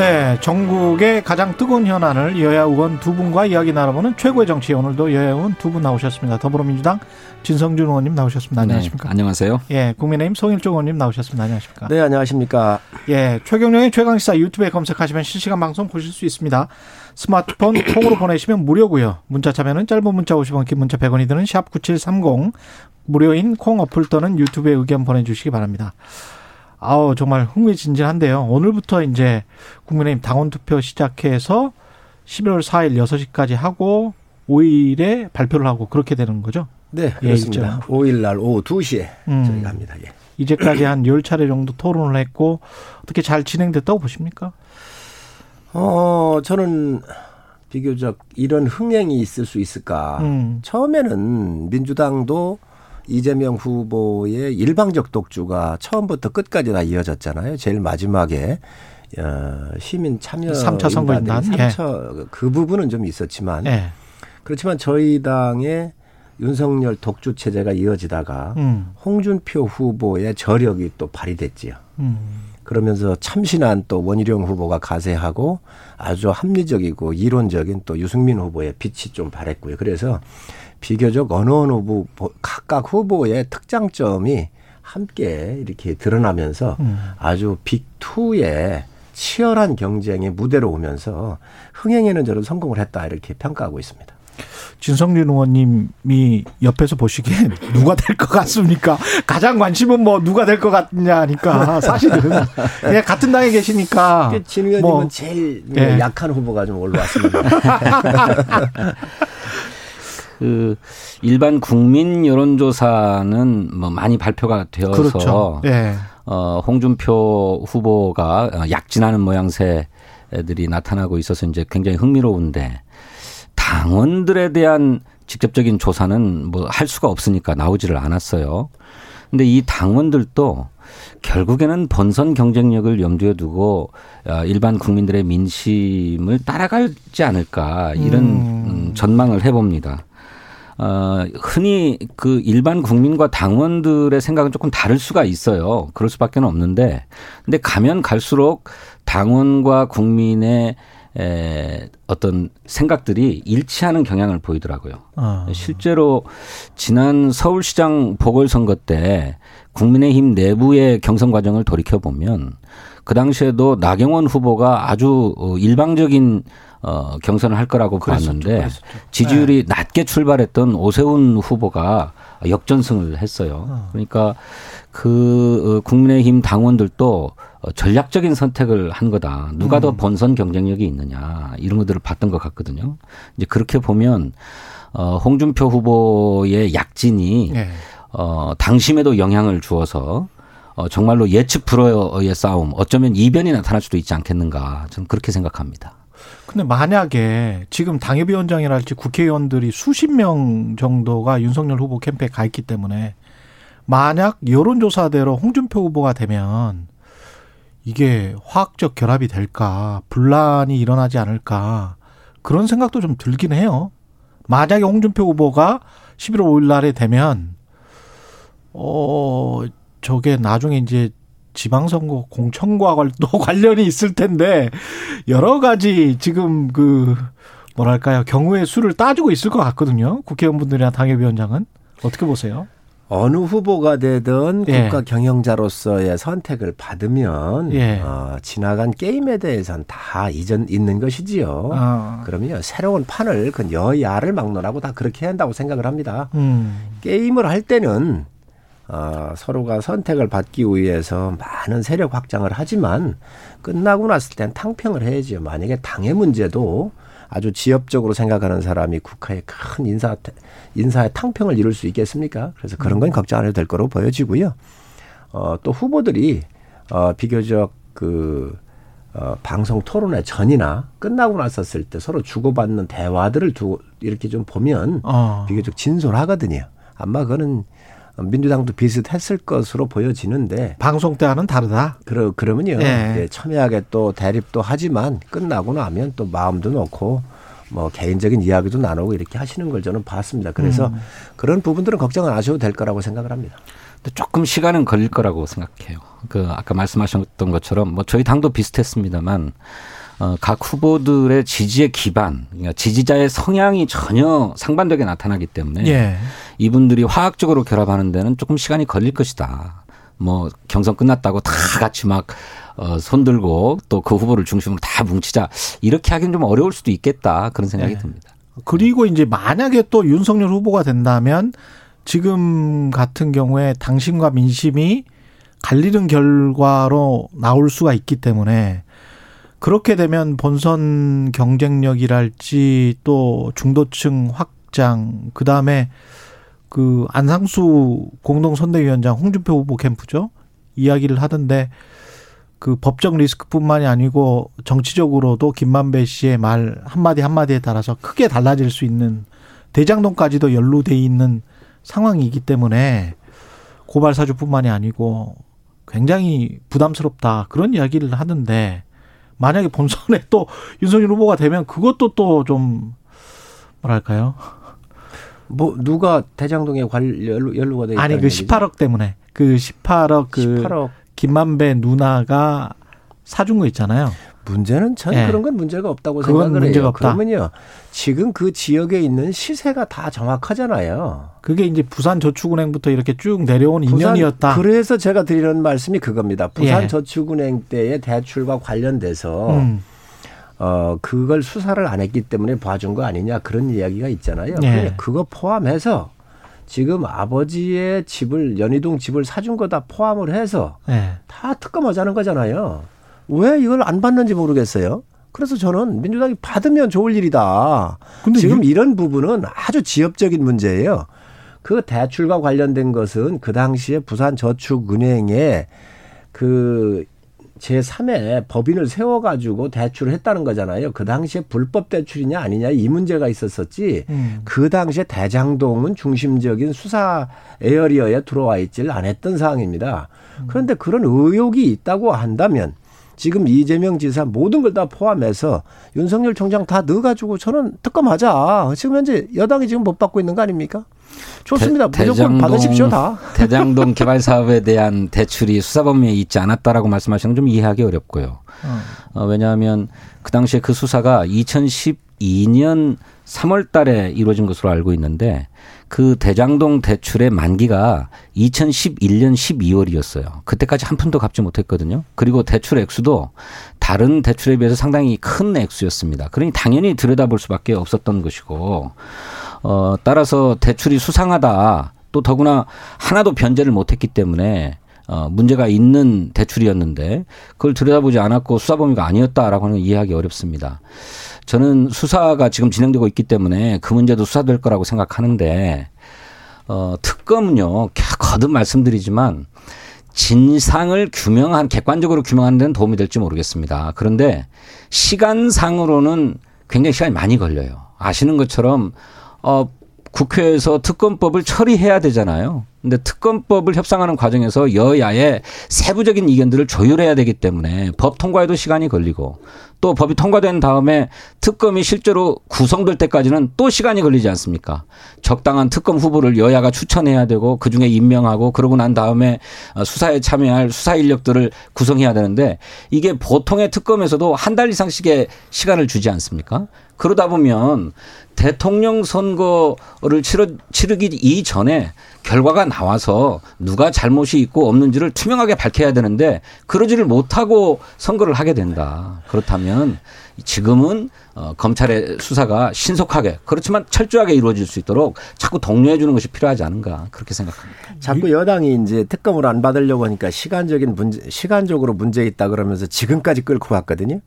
네, 전국의 가장 뜨거운 현안을 여야 의원 두 분과 이야기 나눠보는 최고의 정치 오늘도 여야 의원 두 분 나오셨습니다. 더불어민주당 진성준 의원님 나오셨습니다. 안녕하십니까? 네, 안녕하세요. 예, 국민의힘 송일종 의원님 나오셨습니다. 안녕하십니까? 네, 안녕하십니까. 예, 최경영의 최강시사 유튜브에 검색하시면 실시간 방송 보실 수 있습니다. 스마트폰 *coughs* 콩으로 보내시면 무료고요. 문자 참여는 짧은 문자 50원, 긴 문자 100원이 드는 샵 9730 무료인 콩 어플 또는 유튜브에 의견 보내주시기 바랍니다. 아우 정말 흥미진진한데요. 오늘부터 이제 국민의힘 당원 투표 시작해서 11월 4일 6시까지 하고 5일에 발표를 하고 그렇게 되는 거죠. 네, 예, 그렇습니다. 있죠. 5일 날 오후 2시에 음. 저희가 합니다. 예. 이제까지 한 10차례 정도 토론을 했고 어떻게 잘 진행됐다고 보십니까? 어, 저는 비교적 이런 흥행이 있을 수 있을까. 음. 처음에는 민주당도 이재명 후보의 일방적 독주가 처음부터 끝까지 다 이어졌잖아요. 제일 마지막에 어, 시민 참여 삼차 선거인단, 예. 3차 그 부분은 좀 있었지만 네. 그렇지만 저희 당의 윤석열 독주 체제가 이어지다가 음. 홍준표 후보의 저력이 또 발휘됐지요. 음. 그러면서 참신한 또 원희룡 후보가 가세하고 아주 합리적이고 이론적인 또 유승민 후보의 빛이 좀 발했고요. 그래서 비교적 어느 어느 후보 각각 후보의 특장점이 함께 이렇게 드러나면서 음. 아주 빅2의 치열한 경쟁의 무대로 오면서 흥행에는 저는 성공을 했다 이렇게 평가하고 있습니다. 진성준 의원님이 옆에서 보시기엔 *laughs* 누가 될 것 같습니까? 가장 관심은 뭐 누가 될 것 같냐니까 사실은 그냥 *laughs* 같은 당에 계시니까 진 의원님은 뭐, 제일 예. 약한 후보가 좀 올라왔습니다. *laughs* 그 일반 국민 여론조사는 뭐 많이 발표가 되어서 그렇죠. 예. 어 홍준표 후보가 어, 약진하는 모양새들이 나타나고 있어서 이제 굉장히 흥미로운데 당원들에 대한 직접적인 조사는 뭐 할 수가 없으니까 나오지를 않았어요. 근데 이 당원들도 결국에는 본선 경쟁력을 염두에 두고 어, 일반 국민들의 민심을 따라가지 않을까 이런 음, 전망을 해봅니다. 어, 흔히 그 일반 국민과 당원들의 생각은 조금 다를 수가 있어요. 그럴 수밖에 없는데, 근데 가면 갈수록 당원과 국민의 에, 어떤 생각들이 일치하는 경향을 보이더라고요. 어. 실제로 지난 서울시장 보궐선거 때 국민의힘 내부의 경선 과정을 돌이켜 보면 그 당시에도 나경원 후보가 아주 어, 일방적인 어, 경선을 할 거라고 봤는데 지지율이 낮게 출발했던 오세훈 후보가 역전승을 했어요. 그러니까 그 어, 국민의힘 당원들도 어, 전략적인 선택을 한 거다. 누가 더 본선 경쟁력이 있느냐 이런 것들을 봤던 것 같거든요. 이제 그렇게 보면 어, 홍준표 후보의 약진이 예. 어, 당심에도 영향을 주어서 어, 정말로 예측 불허의 싸움, 어쩌면 이변이 나타날 수도 있지 않겠는가. 저는 그렇게 생각합니다. 근데 만약에 지금 당협위원장이랄지 국회의원들이 수십 명 정도가 윤석열 후보 캠프에 가 있기 때문에 만약 여론조사대로 홍준표 후보가 되면 이게 화학적 결합이 될까 분란이 일어나지 않을까 그런 생각도 좀 들긴 해요. 만약에 홍준표 후보가 11월 5일 날에 되면 어 저게 나중에 이제 지방선거 공천과 *laughs* 또 관련이 있을 텐데 여러 가지 지금 그 뭐랄까요 경우의 수를 따지고 있을 것 같거든요. 국회의원분들이나 당협위원장은 어떻게 보세요? 어느 후보가 되든 예. 국가 경영자로서의 선택을 받으면 예. 어, 지나간 게임에 대해서는 다 이전 있는 것이지요. 아, 그러면요 새로운 판을 그 여야를 막론하고 다 그렇게 한다고 생각을 합니다. 음, 게임을 할 때는 어, 서로가 선택을 받기 위해서 많은 세력 확장을 하지만 끝나고 났을 땐 탕평을 해야지요. 만약에 당의 문제도 아주 지엽적으로 생각하는 사람이 국회에 큰 인사 인사의 탕평을 이룰 수 있겠습니까? 그래서 그런 건 걱정 안 해도 될 거로 보여지고요. 어, 또 후보들이 어, 비교적 그 어, 방송 토론회 전이나 끝나고 났었을 때 서로 주고받는 대화들을 두 이렇게 좀 보면 어, 비교적 진솔하거든요. 아마 그거는 민주당도 비슷했을 것으로 보여지는데 방송 때와는 다르다. 그러 그러면요 예. 이제 첨예하게 또 대립도 하지만 끝나고 나면 또 마음도 놓고 뭐 개인적인 이야기도 나누고 이렇게 하시는 걸 저는 봤습니다. 그래서 음. 그런 부분들은 걱정 안 하셔도 될 거라고 생각을 합니다. 조금 시간은 걸릴 거라고 생각해요. 그 아까 말씀하셨던 것처럼 뭐 저희 당도 비슷했습니다만 어, 각 후보들의 지지의 기반, 그러니까 지지자의 성향이 전혀 상반되게 나타나기 때문에 예. 이분들이 화학적으로 결합하는 데는 조금 시간이 걸릴 것이다. 뭐 경선 끝났다고 다 같이 막 어, 손들고 또 그 후보를 중심으로 다 뭉치자 이렇게 하기는 좀 어려울 수도 있겠다 그런 생각이 네. 듭니다. 그리고 이제 만약에 또 윤석열 후보가 된다면 지금 같은 경우에 당신과 민심이 갈리는 결과로 나올 수가 있기 때문에 그렇게 되면 본선 경쟁력이랄지 또 중도층 확장 그다음에 그 안상수 공동선대위원장 홍준표 후보 캠프죠. 이야기를 하던데 그 법적 리스크뿐만이 아니고 정치적으로도 김만배 씨의 말 한마디 한마디에 따라서 크게 달라질 수 있는 대장동까지도 연루돼 있는 상황이기 때문에 고발 사주뿐만이 아니고 굉장히 부담스럽다 그런 이야기를 하는데 만약에 본선에 *laughs* 또 윤석열 후보가 되면 그것도 또 좀 뭐랄까요? 뭐 누가 대장동에 관 연루, 연루가 돼 아니 그 18억 때문에 그 18억 그 18억 김만배 누나가 사준 거 있잖아요. 문제는 전 네. 그런 건 문제가 없다고 생각을 해요. 없다. 그러면요. 지금 그 지역에 있는 시세가 다 정확하잖아요. 그게 이제 부산저축은행부터 이렇게 쭉 내려온 인연이었다. 그래서 제가 드리는 말씀이 그겁니다. 예. 부산저축은행 때의 대출과 관련돼서 음. 어 그걸 수사를 안 했기 때문에 봐준 거 아니냐 그런 이야기가 있잖아요. 예. 근데 그거 포함해서 지금 아버지의 집을 연희동 집을 사준 거 다 포함을 해서 네. 다 특검하자는 거잖아요. 왜 이걸 안 받는지 모르겠어요. 그래서 저는 민주당이 받으면 좋을 일이다. 지금 유- 이런 부분은 아주 지엽적인 문제예요. 그 대출과 관련된 것은 그 당시에 부산 저축은행에 그 제3의 법인을 세워가지고 대출을 했다는 거잖아요. 그 당시에 불법 대출이냐 아니냐 이 문제가 있었었지. 음. 그 당시에 대장동은 중심적인 수사 에어리어에 들어와 있질 않았던 사항입니다. 그런데 그런 의혹이 있다고 한다면 지금 이재명 지사 모든 걸 다 포함해서 윤석열 총장 다 넣어가지고 저는 특검하자. 지금 현재 여당이 지금 못 받고 있는 거 아닙니까? 좋습니다. 대- 무조건 대장동- 받으십시오 다. *laughs* 대장동 개발 사업에 대한 대출이 수사 범위에 있지 않았다라고 말씀하시는 건 좀 이해하기 어렵고요. 어, 왜냐하면 그 당시에 그 수사가 2012년 3월 달에 이루어진 것으로 알고 있는데 그 대장동 대출의 만기가 2011년 12월이었어요. 그때까지 한 푼도 갚지 못했거든요. 그리고 대출 액수도 다른 대출에 비해서 상당히 큰 액수였습니다. 그러니 당연히 들여다볼 수밖에 없었던 것이고 어, 따라서 대출이 수상하다. 또 더구나 하나도 변제를 못했기 때문에 어, 문제가 있는 대출이었는데 그걸 들여다보지 않았고 수사 범위가 아니었다라고 하는 건 이해하기 어렵습니다. 저는 수사가 지금 진행되고 있기 때문에 그 문제도 수사될 거라고 생각하는데 어, 특검은요 겨- 거듭 말씀드리지만 진상을 규명한 객관적으로 규명하는 데는 도움이 될지 모르겠습니다. 그런데 시간상으로는 굉장히 시간이 많이 걸려요. 아시는 것처럼 어 국회에서 특검법을 처리해야 되잖아요. 근데 특검법을 협상하는 과정에서 여야의 세부적인 이견들을 조율해야 되기 때문에 법 통과에도 시간이 걸리고 또 법이 통과된 다음에 특검이 실제로 구성될 때까지는 또 시간이 걸리지 않습니까? 적당한 특검 후보를 여야가 추천해야 되고 그 중에 임명하고 그러고 난 다음에 수사에 참여할 수사 인력들을 구성해야 되는데 이게 보통의 특검에서도 한 달 이상씩의 시간을 주지 않습니까? 그러다 보면 대통령 선거를 치러, 치르기 이전에 결과가 나와서 누가 잘못이 있고 없는지를 투명하게 밝혀야 되는데 그러지를 못하고 선거를 하게 된다. 그렇다면 지금은 어, 검찰의 수사가 신속하게 그렇지만 철저하게 이루어질 수 있도록 자꾸 독려해 주는 것이 필요하지 않은가 그렇게 생각합니다. 자꾸 여당이 이제 특검을 안 받으려고 하니까 시간적인 문제, 시간적으로 문제 있다 그러면서 지금까지 끌고 왔거든요.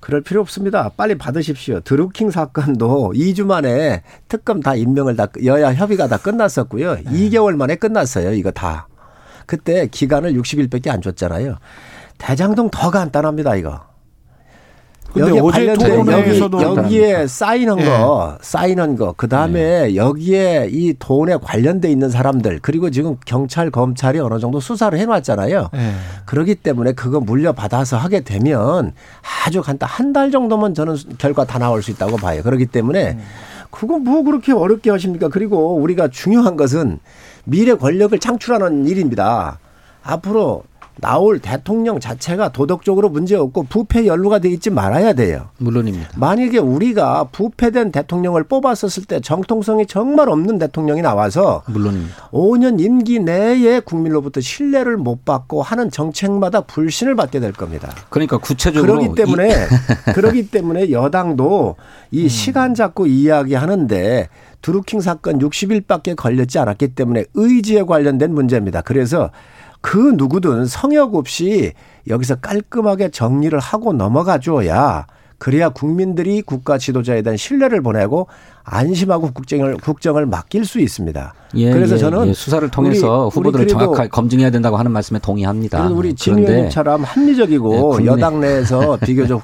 그럴 필요 없습니다. 빨리 받으십시오. 드루킹 사건도 2주 만에 특검 다 임명을 다 여야 협의가 다 끝났었고요. 2개월 만에 끝났어요. 이거 다. 그때 기간을 60일밖에 안 줬잖아요. 대장동 더 간단합니다. 이거. 여기에 어제 관련된 여기, 토론회에서도 여기에 쌓이는 예. 거, 거, 그 다음에 여기에 이 돈에 관련돼 있는 사람들, 그리고 지금 경찰, 검찰이 어느 정도 수사를 해놨잖아요. 예. 그러기 때문에 그거 물려받아서 하게 되면 아주 간단, 한 달 정도면 저는 결과 다 나올 수 있다고 봐요. 그렇기 때문에 그거 뭐 그렇게 어렵게 하십니까? 그리고 우리가 중요한 것은 미래 권력을 창출하는 일입니다. 앞으로 나올 대통령 자체가 도덕적으로 문제 없고 부패 연루가 돼 있지 말아야 돼요. 물론입니다. 만약에 우리가 부패된 대통령을 뽑았었을 때 정통성이 정말 없는 대통령이 나와서 물론입니다. 5년 임기 내에 국민로부터 신뢰를 못 받고 하는 정책마다 불신을 받게 될 겁니다. 그러니까 구체적으로 그러기 때문에 *laughs* 그러기 때문에 여당도 이 시간 잡고 이야기하는데 드루킹 사건 60일밖에 걸렸지 않았기 때문에 의지에 관련된 문제입니다. 그래서 그 누구든 성역 없이 여기서 깔끔하게 정리를 하고 넘어가 줘야 그래야 국민들이 국가 지도자에 대한 신뢰를 보내고 안심하고 국정을 국정을 맡길 수 있습니다. 예, 그래서 예, 저는 예. 수사를 통해서 우리- 후보들을 우리 정확하게 검증해야 된다고 하는 말씀에 동의합니다. 우리 진 의원님처럼 합리적이고 네, 국민의- 여당 내에서 *laughs* 비교적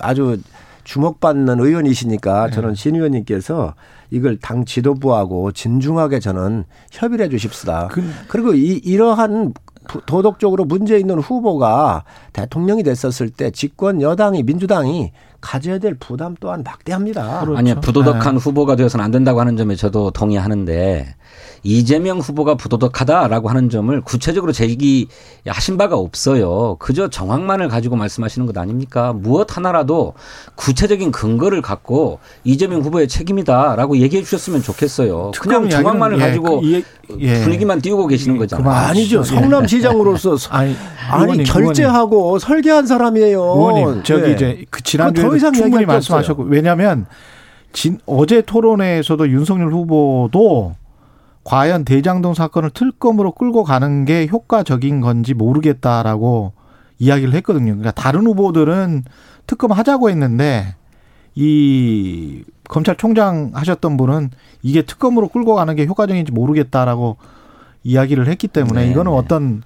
아주 주목받는 의원이시니까 저는 진 의원님께서 이걸 당 지도부하고 진중하게 저는 협의를 해 주십시다. 그 리고 이, 이러한 부- 도덕적으로 문제 있는 후보가 대통령이 됐었을 때 집권 여당이 민주당이 가져야 될 부담 또한 막대합니다. 아니요 부도덕한 네. 후보가 되어서는 안 된다고 하는 점에 저도 동의하는데 이재명 후보가 부도덕하다라고 하는 점을 구체적으로 제기하신 바가 없어요. 그저 정황만을 가지고 말씀하시는 것 아닙니까? 무엇 하나라도 구체적인 근거를 갖고 이재명 후보의 책임이다라고 얘기해 주셨으면 좋겠어요. 그냥 정황만을 예, 가지고 예. 음, 분위기만 띄우고 계시는 거잖아요. 그만. 아니죠. 예. 성남시장으로서 *laughs* 아니, 아니 의원님, 결제하고 설계한 사람이에요. 의원님 저기 네. 이제 그 지난주에 이상 충분히 말씀하셨고 왜냐하면 진, 어제 토론회에서도 윤석열 후보도 과연 대장동 사건을 특검으로 끌고 가는 게 효과적인 건지 모르겠다라고 이야기를 했거든요. 그러니까 다른 후보들은 특검 하자고 했는데 이 검찰총장 하셨던 분은 이게 특검으로 끌고 가는 게 효과적인지 모르겠다라고 이야기를 했기 때문에 네, 이거는 네. 어떤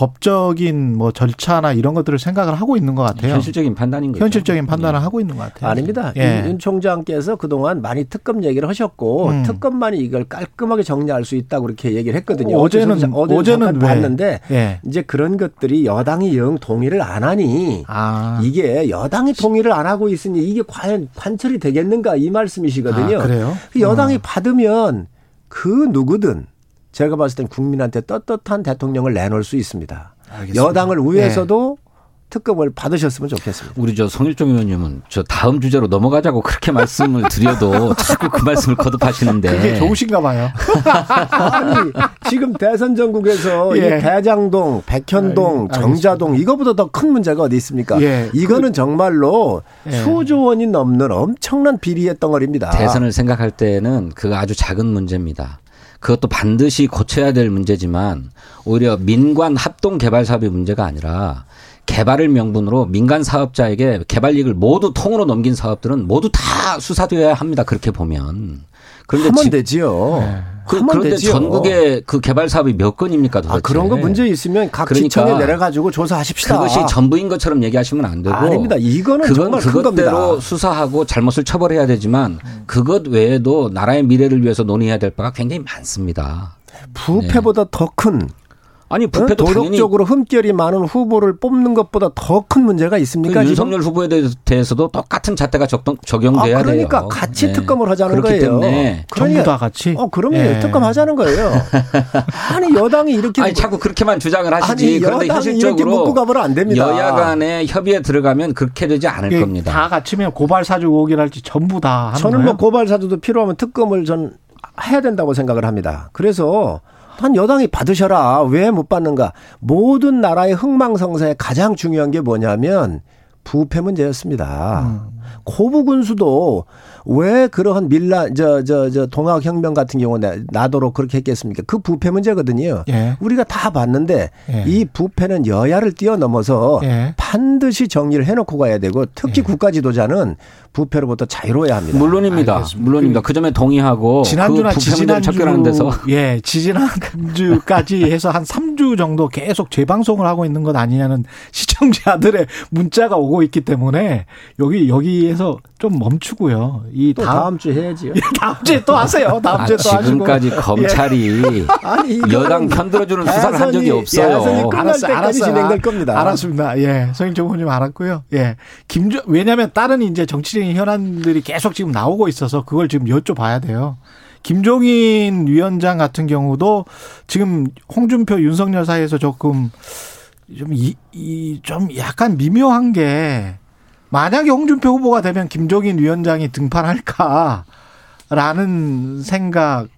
법적인 뭐 절차나 이런 것들을 생각을 하고 있는 것 같아요. 현실적인 판단인 거죠. 현실적인 판단을 하고 있는 것 같아요. 아닙니다. 예. 윤, 윤 총장께서 그동안 많이 특검 얘기를 하셨고 음. 특검만이 이걸 깔끔하게 정리할 수 있다고 그렇게 얘기를 했거든요. 어제는- 어제는 어제는? 봤는데 예. 이제 그런 것들이 여당이 영 동의를 안 하니 아. 이게 여당이 동의를 안 하고 있으니 이게 과연 관철이 되겠는가 이 말씀이시거든요. 아, 그래요? 그 여당이 받으면 그 누구든 제가 봤을 땐 국민한테 떳떳한 대통령을 내놓을 수 있습니다. 알겠습니다. 여당을 위해서도 특검을 받으셨으면 좋겠습니다. 우리 저 성일종 의원님은 저 다음 주제로 넘어가자고 그렇게 말씀을 드려도 *laughs* 자꾸 그 말씀을 거듭하시는데 그게 좋으신가 봐요. *laughs* 아니 지금 대선 전국에서 *laughs* 예. 이 대장동, 백현동, 알- 정자동 이거보다 더 큰 문제가 어디 있습니까? 예. 이거는 정말로 예. 수조 원이 넘는 엄청난 비리의 덩어리입니다. 대선을 생각할 때는 그거 아주 작은 문제입니다. 그것도 반드시 고쳐야 될 문제지만 오히려 민관 합동 개발 사업의 문제가 아니라 개발을 명분으로 민간 사업자에게 개발 이익을 모두 통으로 넘긴 사업들은 모두 다 수사되어야 합니다. 그렇게 보면. 그런데 하면 지- 되지요. 그, 하면 그런데 되지요. 전국에 그 개발 사업이 몇 건입니까 도대체? 아, 그런 거 문제 있으면 각 그러니까 지청에 내려가지고 조사하십시다. 그것이 전부인 것처럼 얘기하시면 안 되고 아닙니다. 이거는 그건 그것대로. 수사하고 잘못을 처벌해야 되지만 그것 외에도 나라의 미래를 위해서 논의해야 될 바가 굉장히 많습니다. 부패보다 더큰 아니 부패도 도덕적으로 흠결이 많은 후보를 뽑는 것보다 더 큰 문제가 그 있습니까? 지금? 윤석열 후보에 대해서- 대해서도 똑같은 잣대가 적동, 적용돼야 아, 그러니까 돼요. 같이 네. 특검을 하자는 그렇기 거예요. 때문에 전부 다 같이. 어, 그러면 예. 특검 하자는 거예요. *laughs* 아니 여당이 이렇게 아니 자꾸 그렇게만 주장을 하시지 아니, 그런데 현실적으로 묶고 가면 안 됩니다. 여야 간의 협의에 들어가면 그렇게 되지 않을 이게 겁니다. 다 같이면 고발 사주 의혹이랄지 전부 다 하는 저는 거예요. 뭐 고발 사주도 필요하면 특검을 전 해야 된다고 생각을 합니다. 그래서 한 여당이 받으셔라. 왜 못 받는가? 모든 나라의 흥망성쇠에 가장 중요한 게 뭐냐면 부패 문제였습니다. 음. 고부 군수도 왜 그러한 밀라 저 저 저 동학 혁명 같은 경우는 나도록 그렇게 했겠습니까? 그 부패 문제거든요. 예. 우리가 다 봤는데 예. 이 부패는 여야를 뛰어넘어서 예. 반드시 정리를 해놓고 가야 되고 특히 국가 지도자는 부패로부터 자유로워야 합니다. 물론입니다. 알겠습니다. 물론입니다. 그 점에 동의하고 지난주나 그 문제를 접근하는 데서 지지난주 *laughs* 예 지지난주까지 해서 한 3주 정도 계속 재방송을 하고 있는 것 아니냐는 시청자들의 문자가 오고 있기 때문에 여기 여기 에서 좀 멈추고요. 이또 다음 다음 주 해야지요. *laughs* 다음 주에 또 하세요. *laughs* 다음 아, 주에 또. 지금까지 검찰이 *laughs* 아니 여당 편들어주는 수사를 한 적이 없어요. 예선이 끝날 알았어요, 때까지 알았어요. 진행될 겁니다. 알았습니다. 예. 서인정 의원님 알았고요. 예. 김조, 왜냐면 다른 이제 정치적인 현안들이 계속 지금 나오고 있어서 그걸 지금 여쭤봐야 돼요. 김종인 위원장 같은 경우도 지금 홍준표 윤석열 사이에서 조금 좀 이, 이, 좀 약간 미묘한 게 만약에 홍준표 후보가 되면 김종인 위원장이 등판할까라는 생각이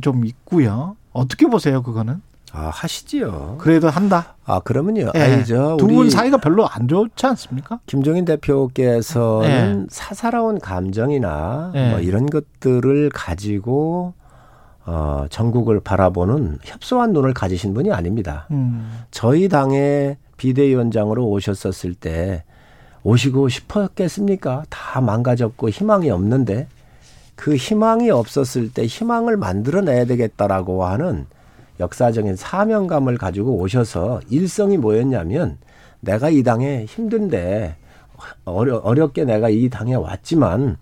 좀 있고요. 어떻게 보세요, 그거는? 아 하시지요. 그래도 한다. 아 그러면요. 예. 아니죠. 두분 우리 사이가 별로 안 좋지 않습니까? 김종인 대표께서는 예. 사사로운 감정이나 예. 뭐 이런 것들을 가지고 어, 전국을 바라보는 협소한 눈을 가지신 분이 아닙니다. 음. 저희 당의 비대위원장으로 오셨었을 때 오시고 싶었겠습니까? 다 망가졌고 희망이 없는데 그 희망이 없었을 때 희망을 만들어내야 되겠다라고 하는 역사적인 사명감을 가지고 오셔서 일성이 뭐였냐면 내가 이 당에 힘든데 어려, 어렵게 내가 이 당에 왔지만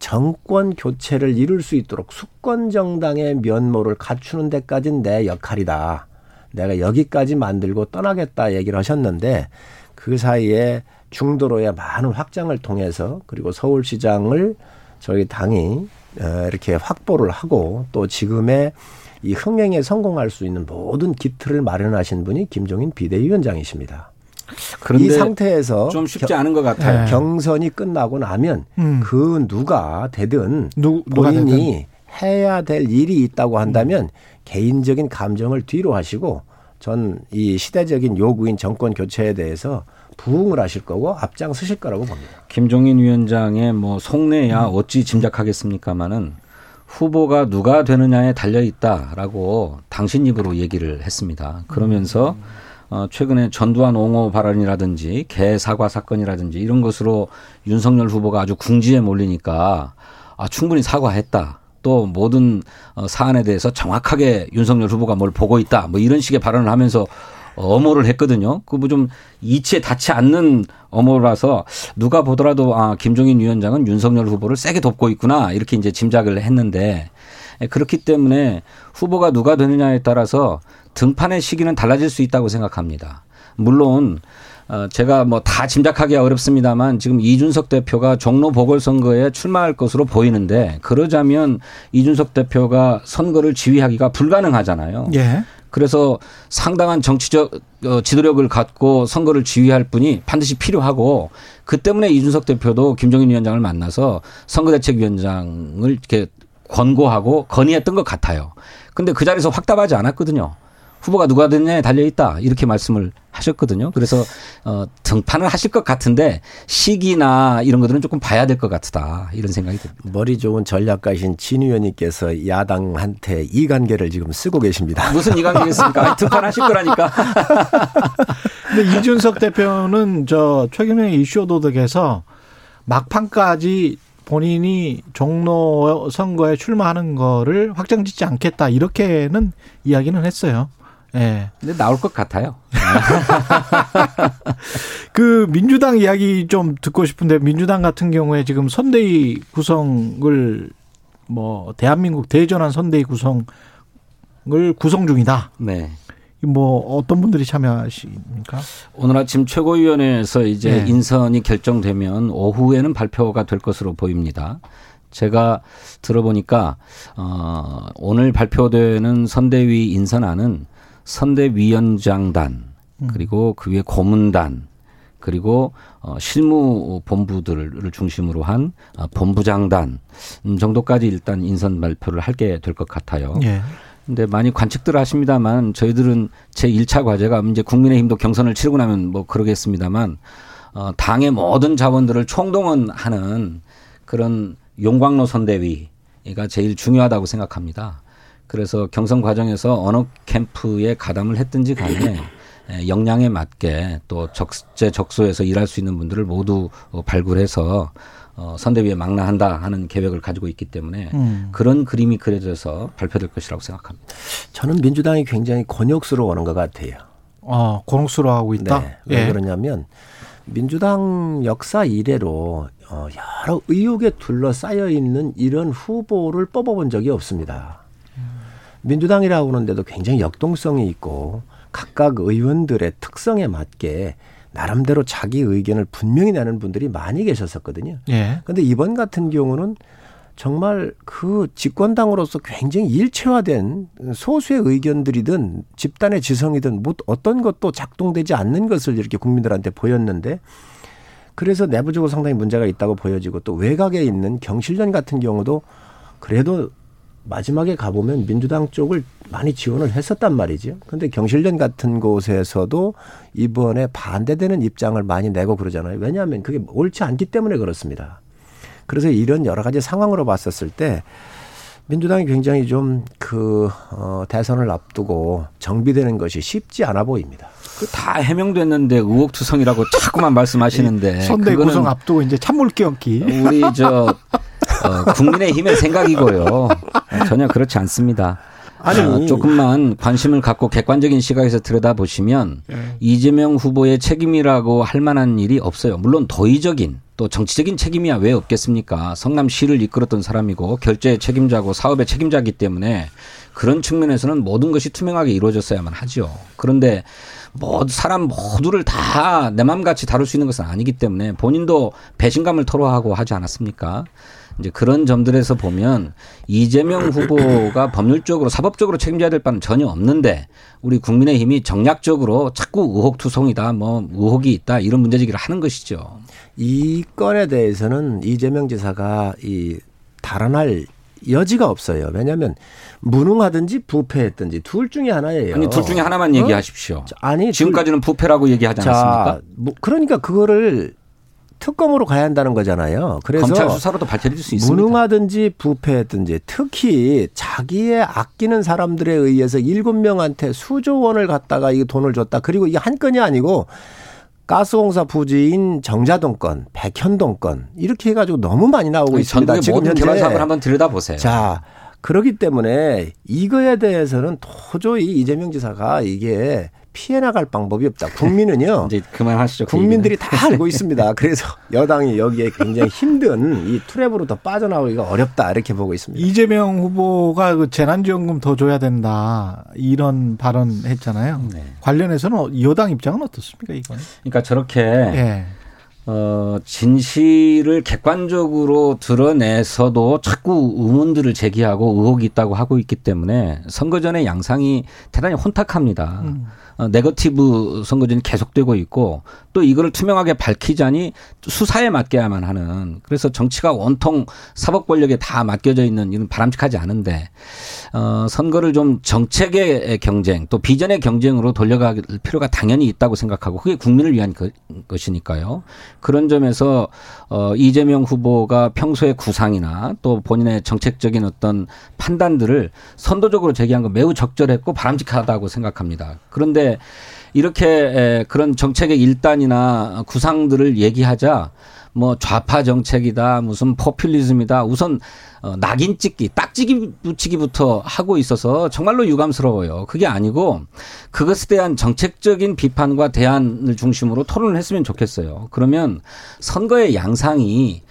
정권 교체를 이룰 수 있도록 수권 정당의 면모를 갖추는 데까지는 내 역할이다. 내가 여기까지 만들고 떠나겠다 얘기를 하셨는데 그 사이에 중도로의 많은 확장을 통해서 그리고 서울시장을 저희 당이 어, 이렇게 확보를 하고 또 지금의 이 흥행에 성공할 수 있는 모든 기틀을 마련하신 분이 김종인 비대위원장이십니다. 그런데 이 상태에서 좀 쉽지 않은 것 같아요. 네. 경선이 끝나고 나면 음. 그 누가 되든 누, 누가 되든. 본인이 해야 될 일이 있다고 한다면 개인적인 감정을 뒤로 하시고 전 이 시대적인 요구인 정권 교체에 대해서 부응을 하실 거고 앞장서실 거라고 봅니다. 김종인 위원장의 뭐 속내야 어찌 짐작하겠습니까마는 후보가 누가 되느냐에 달려 있다라고 당신 입으로 얘기를 했습니다. 그러면서 어, 최근에 전두환 옹호 발언이라든지 개 사과 사건이라든지 이런 것으로 윤석열 후보가 아주 궁지에 몰리니까 아, 충분히 사과했다. 또 모든 어, 사안에 대해서 정확하게 윤석열 후보가 뭘 보고 있다. 뭐 이런 식의 발언을 하면서 엄호를 했거든요. 그 뭐 좀 이치에 닿지 않는 엄호라서 누가 보더라도 아 김종인 위원장은 윤석열 후보를 세게 돕고 있구나 이렇게 이제 짐작을 했는데 예, 그렇기 때문에 후보가 누가 되느냐에 따라서 등판의 시기는 달라질 수 있다고 생각합니다. 물론 어 제가 뭐 다 짐작하기 어렵습니다만 지금 이준석 대표가 종로 보궐선거에 출마할 것으로 보이는데 그러자면 이준석 대표가 선거를 지휘하기가 불가능하잖아요. 예. 그래서 상당한 정치적 어, 지도력을 갖고 선거를 지휘할 분이 반드시 필요하고 그 때문에 이준석 대표도 김종인 위원장을 만나서 선거대책위원장을 이렇게 권고하고 건의했던 것 같아요. 근데 그 자리에서 확답하지 않았거든요. 후보가 누가 되느냐에 달려 있다 이렇게 말씀을 하셨거든요. 그래서 어, 등판을 하실 것 같은데 시기나 이런 것들은 조금 봐야 될 것 같다 이런 생각이 듭니다. 머리 좋은 전략가신 진 의원님께서 야당한테 이관계를 지금 쓰고 계십니다. 무슨 이관계겠습니까? 등판하실 거라니까. *laughs* 근데 이준석 대표는 저 최근에 이슈 도덕에서 막판까지 본인이 종로 선거에 출마하는 거를 확정짓지 않겠다 이렇게는 이야기는 했어요. 예. 근데 나올 것 같아요. *laughs* 그 민주당 이야기 좀 듣고 싶은데 민주당 같은 경우에 지금 선대위 구성을 뭐 대한민국 대전환 선대위 구성을 구성 중이다. 네. 뭐 어떤 분들이 참여하십니까? 오늘 아침 최고위원회에서 이제 네. 인선이 결정되면 오후에는 발표가 될 것으로 보입니다. 제가 들어보니까 어 오늘 발표되는 선대위 인선안은 선대위원장단 그리고 그 위에 고문단 그리고 어 실무 본부들을 중심으로 한 어, 본부장단 음, 정도까지 일단 인선 발표를 하게 될 것 같아요. 예. 근데 많이 관측들 하십니다만 저희들은 제 1차 과제가 이제 국민의힘도 경선을 치르고 나면 뭐 그러겠습니다만 어, 당의 모든 자원들을 총동원하는 그런 용광로 선대위가 제일 중요하다고 생각합니다. 그래서 경선 과정에서 어느 캠프에 가담을 했든지 간에 *laughs* 에, 역량에 맞게 또 적재 적소에서 일할 수 있는 분들을 모두 어, 발굴해서 어, 선대위에 망라한다 하는 계획을 가지고 있기 때문에 음. 그런 그림이 그려져서 발표될 것이라고 생각합니다. 저는 민주당이 굉장히 곤욕스러워하는 것 같아요. 어, 곤혹스러워하고 있다. 네. 왜 예. 그러냐면 민주당 역사 이래로 어, 여러 의혹에 둘러싸여 있는 이런 후보를 뽑아본 적이 없습니다. 민주당이라고 하는데도 굉장히 역동성이 있고 각각 의원들의 특성에 맞게 나름대로 자기 의견을 분명히 내는 분들이 많이 계셨었거든요. 예. 근데 이번 같은 경우는 정말 그 집권당으로서 굉장히 일체화된 소수의 의견들이든 집단의 지성이든 뭐 어떤 것도 작동되지 않는 것을 이렇게 국민들한테 보였는데 그래서 내부적으로 상당히 문제가 있다고 보여지고 또 외곽에 있는 경실련 같은 경우도 그래도 마지막에 가보면 민주당 쪽을 많이 지원을 했었단 말이죠. 근데 경실련 같은 곳에서도 이번에 반대되는 입장을 많이 내고 그러잖아요. 왜냐하면 그게 옳지 않기 때문에 그렇습니다. 그래서 이런 여러 가지 상황으로 봤었을 때 민주당이 굉장히 좀 그 어, 대선을 앞두고 정비되는 것이 쉽지 않아 보입니다. 그다 해명됐는데 의혹투성이라고 자꾸만 말씀하시는데 선대 구성 앞두고 이제 찬물 끼얹기. 우리 저 어, 국민의힘의 생각이고요. 전혀 그렇지 않습니다. 아니. 어, 조금만 관심을 갖고 객관적인 시각에서 들여다보시면 예. 이재명 후보의 책임이라고 할 만한 일이 없어요. 물론 도의적인 또 정치적인 책임이야 왜 없겠습니까? 성남시를 이끌었던 사람이고 결제의 책임자고 사업의 책임자이기 때문에 그런 측면에서는 모든 것이 투명하게 이루어졌어야만 하죠. 그런데 뭐 사람 모두를 다 내 맘같이 다룰 수 있는 것은 아니기 때문에 본인도 배신감을 토로하고 하지 않았습니까? 이제 그런 점들에서 보면 이재명 후보가 *laughs* 법률적으로 사법적으로 책임져야 될 바는 전혀 없는데 우리 국민의힘이 정략적으로 자꾸 의혹투성이다 뭐 의혹이 있다 이런 문제제기를 하는 것이죠. 이 건에 대해서는 이재명 지사가 이 달아날 여지가 없어요. 왜냐하면 무능하든지 부패했든지 둘 중에 하나예요. 아니 둘 중에 하나만 어? 얘기하십시오. 아니 둘- 지금까지는 부패라고 얘기하지 않았습니까? 자, 뭐 그러니까 그거를 특검으로 가야 한다는 거잖아요. 그래서 검찰 수사로도 밝혀질 수 있습니다. 무능하든지 부패했든지 특히 자기의 아끼는 사람들에 의해서 일곱 명한테 수조 원을 갖다가 이 돈을 줬다. 그리고 이게 한 건이 아니고 가스공사 부지인 정자동 건, 백현동 건 이렇게 해가지고 너무 많이 나오고 있습니다. 전국의 모든 개발 사업을 한번 들여다 보세요. 자, 그렇기 때문에 이거에 대해서는 도저히 이재명 지사가 이게 피해 나갈 방법이 없다. 국민은요. *laughs* 이제 그만하시죠. 그 국민들이. 다 알고 있습니다. 그래서 *laughs* 여당이 여기에 굉장히 힘든 이 트랩으로 더 빠져나오기가 어렵다 이렇게 보고 있습니다. 이재명 후보가 그 재난지원금 더 줘야 된다 이런 발언했잖아요. 네. 관련해서는 여당 입장은 어떻습니까 이건? 그러니까 저렇게 예. 어, 진실을 객관적으로 드러내서도 자꾸 의문들을 제기하고 의혹이 있다고 하고 있기 때문에 선거 전의 양상이 대단히 혼탁합니다. 어, 네거티브 선거전이 계속되고 있고 또 이거를 투명하게 밝히자니 수사에 맡겨야만 하는 그래서 정치가 온통 사법 권력에 다 맡겨져 있는 이런 바람직하지 않은데 어, 선거를 좀 정책의 경쟁 또 비전의 경쟁으로 돌려갈 필요가 당연히 있다고 생각하고 그게 국민을 위한 거- 것이니까요. 그런 점에서 어, 이재명 후보가 평소의 구상이나 또 본인의 정책적인 어떤 판단들을 선도적으로 제기한 건 매우 적절했고 바람직하다고 생각합니다. 그런데 이렇게 에, 그런 정책의 일단이나 구상들을 얘기하자 뭐 좌파 정책이다 무슨 포퓰리즘이다 우선 어, 낙인 찍기 딱지기 붙이기부터 하고 있어서 정말로 유감스러워요. 그게 아니고 그것에 대한 정책적인 비판과 대안을 중심으로 토론을 했으면 좋겠어요. 그러면 선거의 양상이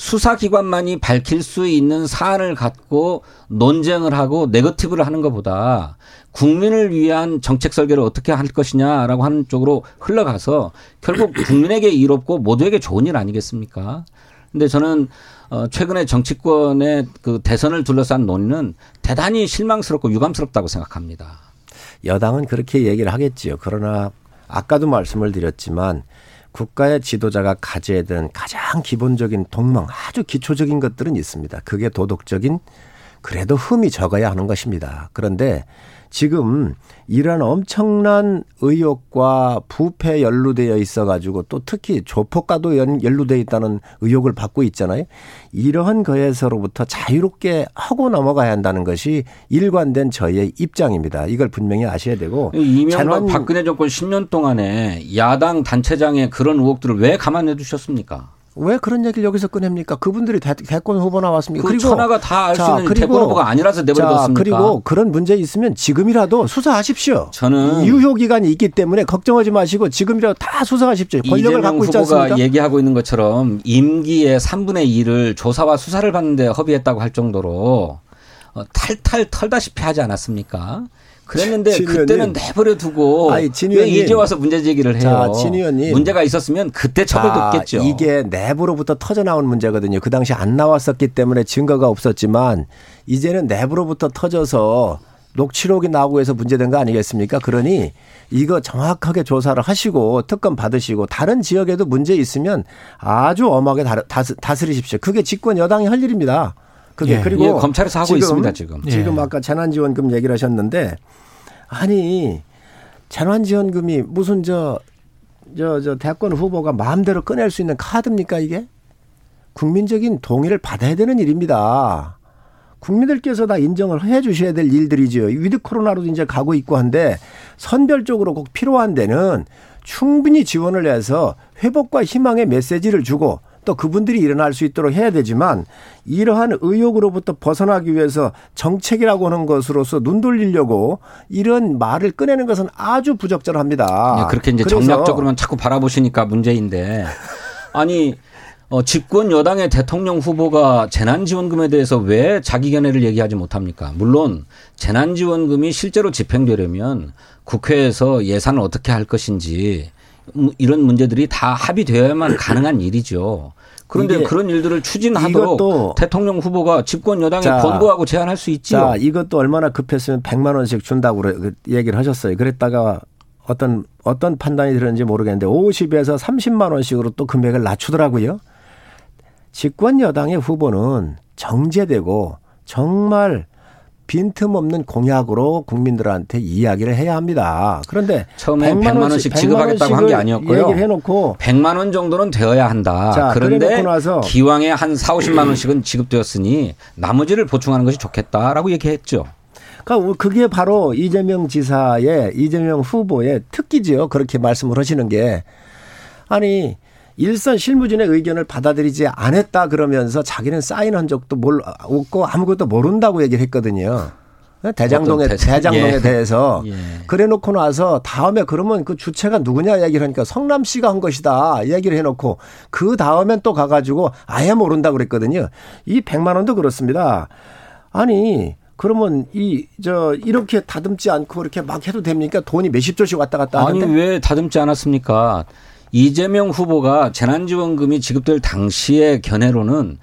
수사기관만이 밝힐 수 있는 사안을 갖고 논쟁을 하고 네거티브를 하는 것보다 국민을 위한 정책 설계를 어떻게 할 것이냐라고 하는 쪽으로 흘러가서 결국 *clears throat* 국민에게 이롭고 모두에게 좋은 일 아니겠습니까? 근데 저는 어 최근에 정치권의 그 대선을 둘러싼 논의는 대단히 실망스럽고 유감스럽다고 생각합니다. 여당은 그렇게 얘기를 하겠지요. 그러나 아까도 말씀을 드렸지만 국가의 지도자가 가져야 되는 가장 기본적인 동망, 아주 기초적인 것들은 있습니다. 그게 도덕적인 그래도 흠이 적어야 하는 것입니다. 그런데 지금 이런 엄청난 의혹과 부패 연루되어 있어 가지고 또 특히 조폭과도 연- 연루되어 있다는 의혹을 받고 있잖아요. 이러한 거에서로부터 자유롭게 하고 넘어가야 한다는 것이 일관된 저희의 입장입니다. 이걸 분명히 아셔야 되고 이명박 박근혜 정권 10년 동안에 야당 단체장의 그런 의혹들을 왜 가만해 두셨습니까? 왜 그런 얘기를 여기서 꺼냅니까? 그분들이 대, 대권 후보 나왔습니까? 그 천하가 다 알수 자, 있는 그리고- 대권 후보가 아니라서 자, 내버려뒀습니까? 그리고 그런 문제 있으면 지금이라도 수사하십시오. 저는 유효 기간이 있기 때문에 걱정하지 마시고 지금이라도 다 수사하십시오. 권력을 갖고 있지 않습니까? 얘기하고 있는 것처럼 임기의 3분의 1을 조사와 수사를 받는데 허비했다고 할 정도로 어, 탈탈 털다시피 하지 않았습니까? 그랬는데 진 그때는. 내버려 두고 아니, 진왜 의원님. 이제 와서 문제 제기를 해요? 자, 진 의원님. 문제가 있었으면 그때 자, 처벌됐겠죠. 이게 내부로부터 터져 나온 문제거든요. 그 당시 안 나왔었기 때문에 증거가 없었지만 이제는 내부로부터 터져서 녹취록이 나오고 해서 문제된 거 아니겠습니까? 그러니 이거 정확하게 조사를 하시고 특검 받으시고 다른 지역에도 문제 있으면 아주 엄하게 다스- 다스리십시오. 그게 집권 여당이 할 일입니다. 그게 예. 그리고 예, 검찰에서 하고 있습니다, 지금. 지금 예. 아까 재난지원금 얘기를 하셨는데 아니 재난지원금이 무슨 저 저, 저, 대권 후보가 마음대로 꺼낼 수 있는 카드입니까, 이게? 국민적인 동의를 받아야 되는 일입니다. 국민들께서 다 인정을 해 주셔야 될 일들이죠. 위드 코로나로도 이제 가고 있고 한데 선별적으로 꼭 필요한 데는 충분히 지원을 해서 회복과 희망의 메시지를 주고 또 그분들이 일어날 수 있도록 해야 되지만 이러한 의혹으로부터 벗어나기 위해서 정책이라고 하는 것으로서 눈 돌리려고 이런 말을 꺼내는 것은 아주 부적절합니다. 예, 그렇게 이제 정략적으로만 자꾸 바라보시니까 문제인데 아니 어, 집권 여당의 대통령 후보가 재난지원금에 대해서 왜 자기 견해를 얘기하지 못합니까? 물론 재난지원금이 실제로 집행되려면 국회에서 예산을 어떻게 할 것인지 음, 이런 문제들이 다 합의되어야만 가능한 일이죠. 그런데 그런 일들을 추진하도록 대통령 후보가 집권 여당에 자, 권고하고 제안할 수 있지요. 자, 이것도 얼마나 급했으면 100만 원씩 준다고 그 얘기를 하셨어요. 그랬다가 어떤 어떤 판단이 들었는지 모르겠는데 50에서 30만 원씩으로 또 금액을 낮추더라고요. 집권 여당의 후보는 정제되고 정말 빈틈없는 공약으로 국민들한테 이야기를 해야 합니다. 그런데 처음에 100만 원씩 지급하겠다고 한 게 아니었고요. 얘기를 해놓고 100만 원 정도는 되어야 한다. 자, 그런데 기왕에 한 4, 50만 원씩은 지급되었으니 나머지를 보충하는 것이 좋겠다라고 얘기했죠. 그러니까 그게 바로 이재명 지사의 이재명 후보의 특기지요. 그렇게 말씀을 하시는 게 아니 일선 실무진의 의견을 받아들이지 않았다 그러면서 자기는 사인한 적도 몰 없고 아무것도 모른다고 얘기를 했거든요. 대장동에 어떤 대- 대장동에 예. 대해서 *laughs* 예. 그래놓고 나서 다음에 그러면 그 주체가 누구냐 얘기를 하니까 성남 씨가 한 것이다 얘기를 해놓고 그 다음엔 또 가가지고 아예 모른다 고 그랬거든요. 이 100만 원도 그렇습니다. 아니 그러면 이 저 이렇게 다듬지 않고 이렇게 막 해도 됩니까? 돈이 몇십 조씩 왔다 갔다 아니 하는데 왜 다듬지 않았습니까? 이재명 후보가 재난지원금이 지급될 당시의 견해로는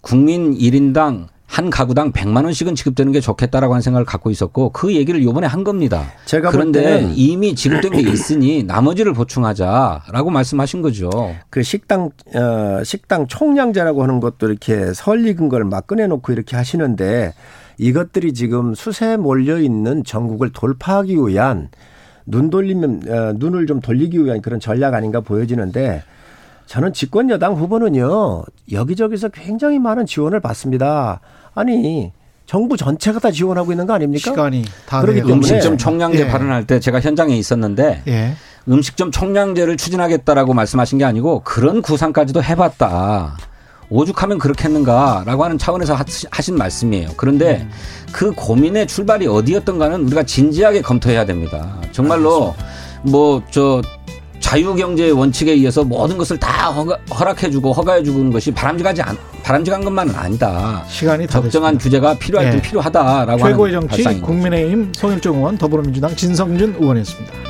국민 1인당 한 가구당 100만 원씩은 지급되는 게 좋겠다라고 하는 생각을 갖고 있었고 그 얘기를 요번에 한 겁니다. 그런데 이미 지급된 게 있으니 나머지를 보충하자라고 말씀하신 거죠. 그 식당 어 식당 총량제라고 하는 것도 이렇게 설익은 걸 막 꺼내 놓고 이렇게 하시는데 이것들이 지금 수세 몰려 있는 전국을 돌파하기 위한 눈 돌리면 어, 눈을 좀 돌리기 위한 그런 전략 아닌가 보여지는데 저는 집권 여당 후보는요 여기저기서 굉장히 많은 지원을 받습니다. 아니 정부 전체가 다 지원하고 있는 거 아닙니까? 시간이 다 돼요. 때문에 음식점 총량제 예. 발언할 때 제가 현장에 있었는데 예. 음식점 총량제를 추진하겠다라고 말씀하신 게 아니고 그런 구상까지도 해봤다. 오죽하면 그렇겠는가라고 하는 차원에서 하신 말씀이에요. 그런데 그 고민의 출발이 어디였던가는 우리가 진지하게 검토해야 됩니다. 정말로 뭐 저 자유경제의 원칙에 의해서 모든 것을 다 허락해주고 허가해주는 것이 바람직하지 않, 바람직한 것만은 아니다. 시간이 다 적정한 됐습니다. 규제가 필요할 땐 예. 필요하다라고 최고의 정치 거죠. 국민의힘 송일정 의원 더불어민주당 진성준 의원이었습니다.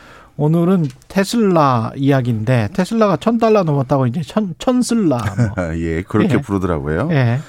오늘은 테슬라 이야기인데 테슬라가 천 달러 넘었다고 이제 천 천슬라. 뭐. *laughs* 예, 그렇게 예. 부르더라고요. 예.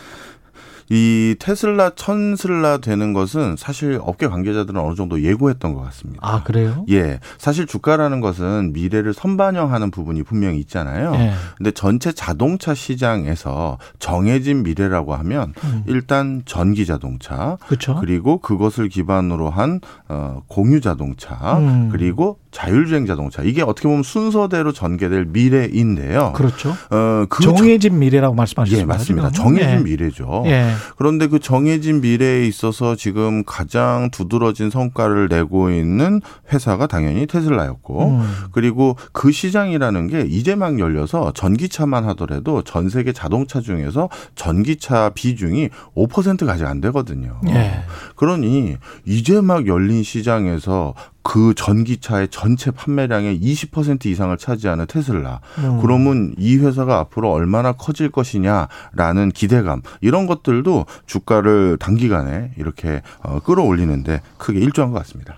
이 테슬라 천슬라 되는 것은 사실 업계 관계자들은 어느 정도 예고했던 것 같습니다. 아 그래요? 예, 사실 주가라는 것은 미래를 선반영하는 부분이 분명히 있잖아요. 예. 근데 전체 자동차 시장에서 정해진 미래라고 하면 음. 일단 전기 자동차. 그리고 그것을 기반으로 한 어, 공유 자동차, 음. 그리고 자율주행 자동차. 이게 어떻게 보면 순서대로 전개될 미래인데요. 그렇죠. 어, 그 정해진 미래라고 말씀하셨습니다. 예, 맞습니다. 지금. 정해진 예. 미래죠. 예. 그런데 그 정해진 미래에 있어서 지금 가장 두드러진 성과를 내고 있는 회사가 당연히 테슬라였고, 음. 그리고 그 시장이라는 게 이제 막 열려서 전기차만 하더라도 전 세계 자동차 중에서 전기차 비중이 5%가 아직 안 되거든요. 예. 그러니 이제 막 열린 시장에서 그 전기차의 전체 판매량의 20% 이상을 차지하는 테슬라. 음. 그러면 이 회사가 앞으로 얼마나 커질 것이냐라는 기대감 이런 것들도 주가를 단기간에 이렇게 어, 끌어올리는데 크게 일조한 것 같습니다.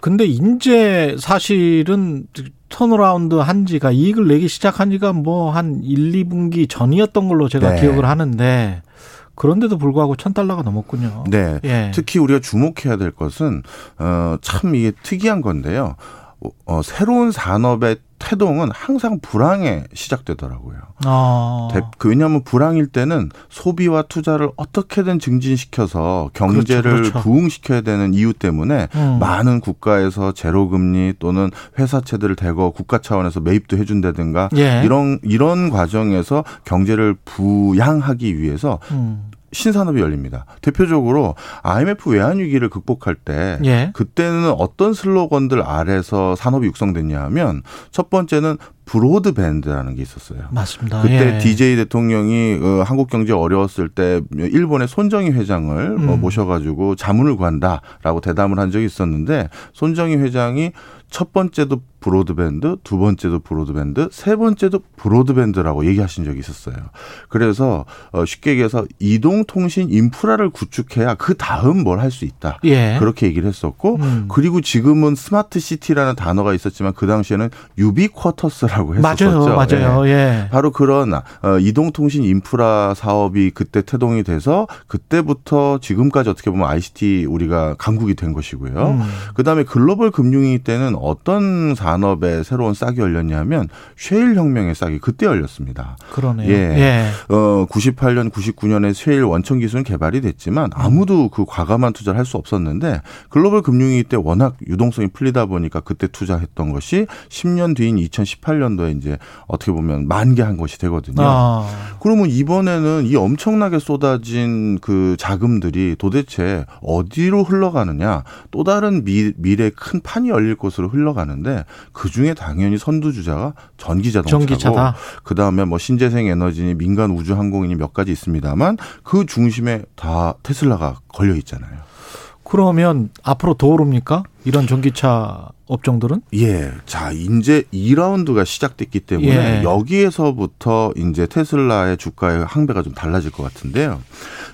근데 인제 사실은 turnaround 한 지가 이익을 내기 시작한 지가 뭐 한 1, 2분기 전이었던 걸로 제가 네. 기억을 하는데 그런데도 불구하고 천 달러가 넘었군요. 네. 예. 특히 우리가 주목해야 될 것은 어, 참 이게 특이한 건데요. 어, 새로운 산업의 태동은 항상 불황에 시작되더라고요. 어. 대- 그 왜냐하면 불황일 때는 소비와 투자를 어떻게든 증진시켜서 경제를 그렇죠, 그렇죠. 부흥시켜야 되는 이유 때문에 음. 많은 국가에서 제로금리 또는 회사채들을 대거 국가 차원에서 매입도 해준다든가 예. 이런 이런 과정에서 경제를 부양하기 위해서 음. 신산업이 열립니다. 대표적으로 IMF 외환 위기를 극복할 때 예. 그때는 어떤 슬로건들 아래서 산업이 육성됐냐 하면 첫 번째는 브로드밴드라는 게 있었어요. 맞습니다. 그때 예. DJ 대통령이 어, 한국 경제 어려웠을 때 일본의 손정희 회장을 어, 음. 모셔가지고 자문을 구한다라고 대담을 한 적이 있었는데 손정희 회장이 첫 번째도 브로드밴드, 두 번째도 브로드밴드, 세 번째도 브로드밴드라고 얘기하신 적이 있었어요. 그래서 어, 쉽게 얘기해서 이동통신 인프라를 구축해야 그 다음 뭘 할 수 있다. 예. 그렇게 얘기를 했었고 음. 그리고 지금은 smart city라는 단어가 있었지만 그 당시에는 유비쿼터스라고 했었었죠. 맞아요. 맞아요. 예. 예. 바로 그런 어, 이동통신 인프라 사업이 그때 태동이 돼서 그때부터 지금까지 어떻게 보면 ICT 우리가 강국이 된 것이고요. 음. 그다음에 글로벌 금융위기 때는 어떤 산업에 새로운 싹이 열렸냐면 쉐일 혁명의 싹이 그때 열렸습니다. 그러네요. 예. 예. 어 98년 99년에 쉐일 원천 기술은 개발이 됐지만 아무도 그 과감한 투자를 할 수 없었는데 글로벌 금융위기 때 워낙 유동성이 풀리다 보니까 그때 투자했던 것이 10년 뒤인 2018년도에 이제 어떻게 보면 만개한 것이 되거든요. 아. 그러면 이번에는 이 엄청나게 쏟아진 그 자금들이 도대체 어디로 흘러가느냐 또 다른 미, 미래 큰 판이 열릴 곳으로 흘러가는데 그 중에 당연히 선두주자가 전기 자동차고. 그 다음에 뭐 신재생 에너지니 민간 우주 항공이니 몇 가지 있습니다만 그 중심에 다 테슬라가 걸려 있잖아요. 그러면 앞으로 더 오릅니까? 이런 전기차 업종들은? 예. 자, 이제 2라운드가 시작됐기 때문에 예. 여기에서부터 이제 테슬라의 주가의 항배가 좀 달라질 것 같은데요.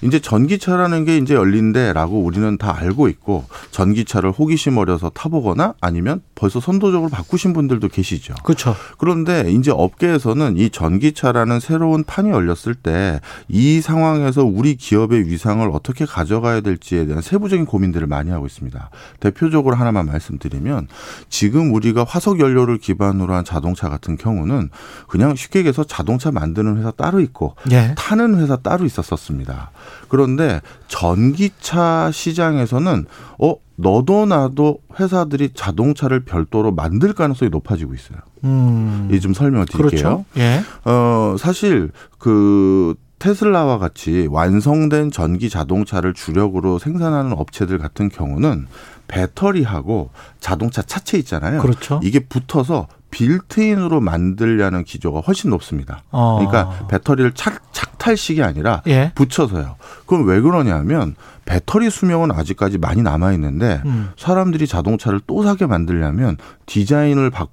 이제 전기차라는 게 이제 열린데라고 우리는 다 알고 있고 전기차를 호기심 어려서 타보거나 아니면 벌써 선도적으로 바꾸신 분들도 계시죠. 그렇죠. 그런데 이제 업계에서는 이 전기차라는 새로운 판이 열렸을 때 이 상황에서 우리 기업의 위상을 어떻게 가져가야 될지에 대한 세부적인 고민들을 많이 하고 있습니다. 대표적으로 하나만 말씀드리면 지금 우리가 화석 연료를 기반으로 한 자동차 같은 경우는 그냥 쉽게 얘기해서 자동차 만드는 회사 따로 있고 예. 타는 회사 따로 있었었습니다. 그런데 전기차 시장에서는 어 너도 나도 회사들이 자동차를 별도로 만들 가능성이 높아지고 있어요. 음. 이좀 설명을 드릴게요. 그렇죠. 예. 어, 사실 그 테슬라와 같이 완성된 전기 자동차를 주력으로 생산하는 업체들 같은 경우는 배터리하고 자동차 차체 있잖아요. 그렇죠. 이게 붙어서 빌트인으로 만들려는 기조가 훨씬 높습니다. 어. 그러니까 배터리를 착, 착탈식이 아니라 예. 붙여서요. 그럼 왜 그러냐면 배터리 수명은 아직까지 많이 남아 있는데 음. 사람들이 자동차를 또 사게 만들려면 디자인을 바, 바,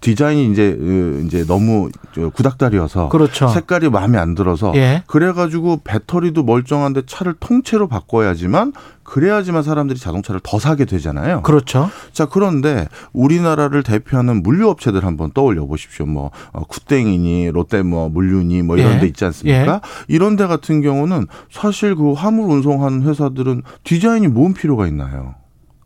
디자인이 이제 으, 이제 너무 저 구닥다리여서 그렇죠. 색깔이 마음에 안 들어서 예. 그래가지고 배터리도 멀쩡한데 차를 통째로 바꿔야지만 그래야지만 사람들이 자동차를 더 사게 되잖아요. 그렇죠. 자 그런데 우리나라를 대표하는 물류 업체들 한번 떠올려 보십시오. 뭐 어, 쿠땡이니 롯데 뭐 물류니 뭐 이런 예. 데 있지 않습니까? 이런 데 같은 경우는 사실 그 화물 운송하는 회사들은 디자인이 뭔 필요가 있나요?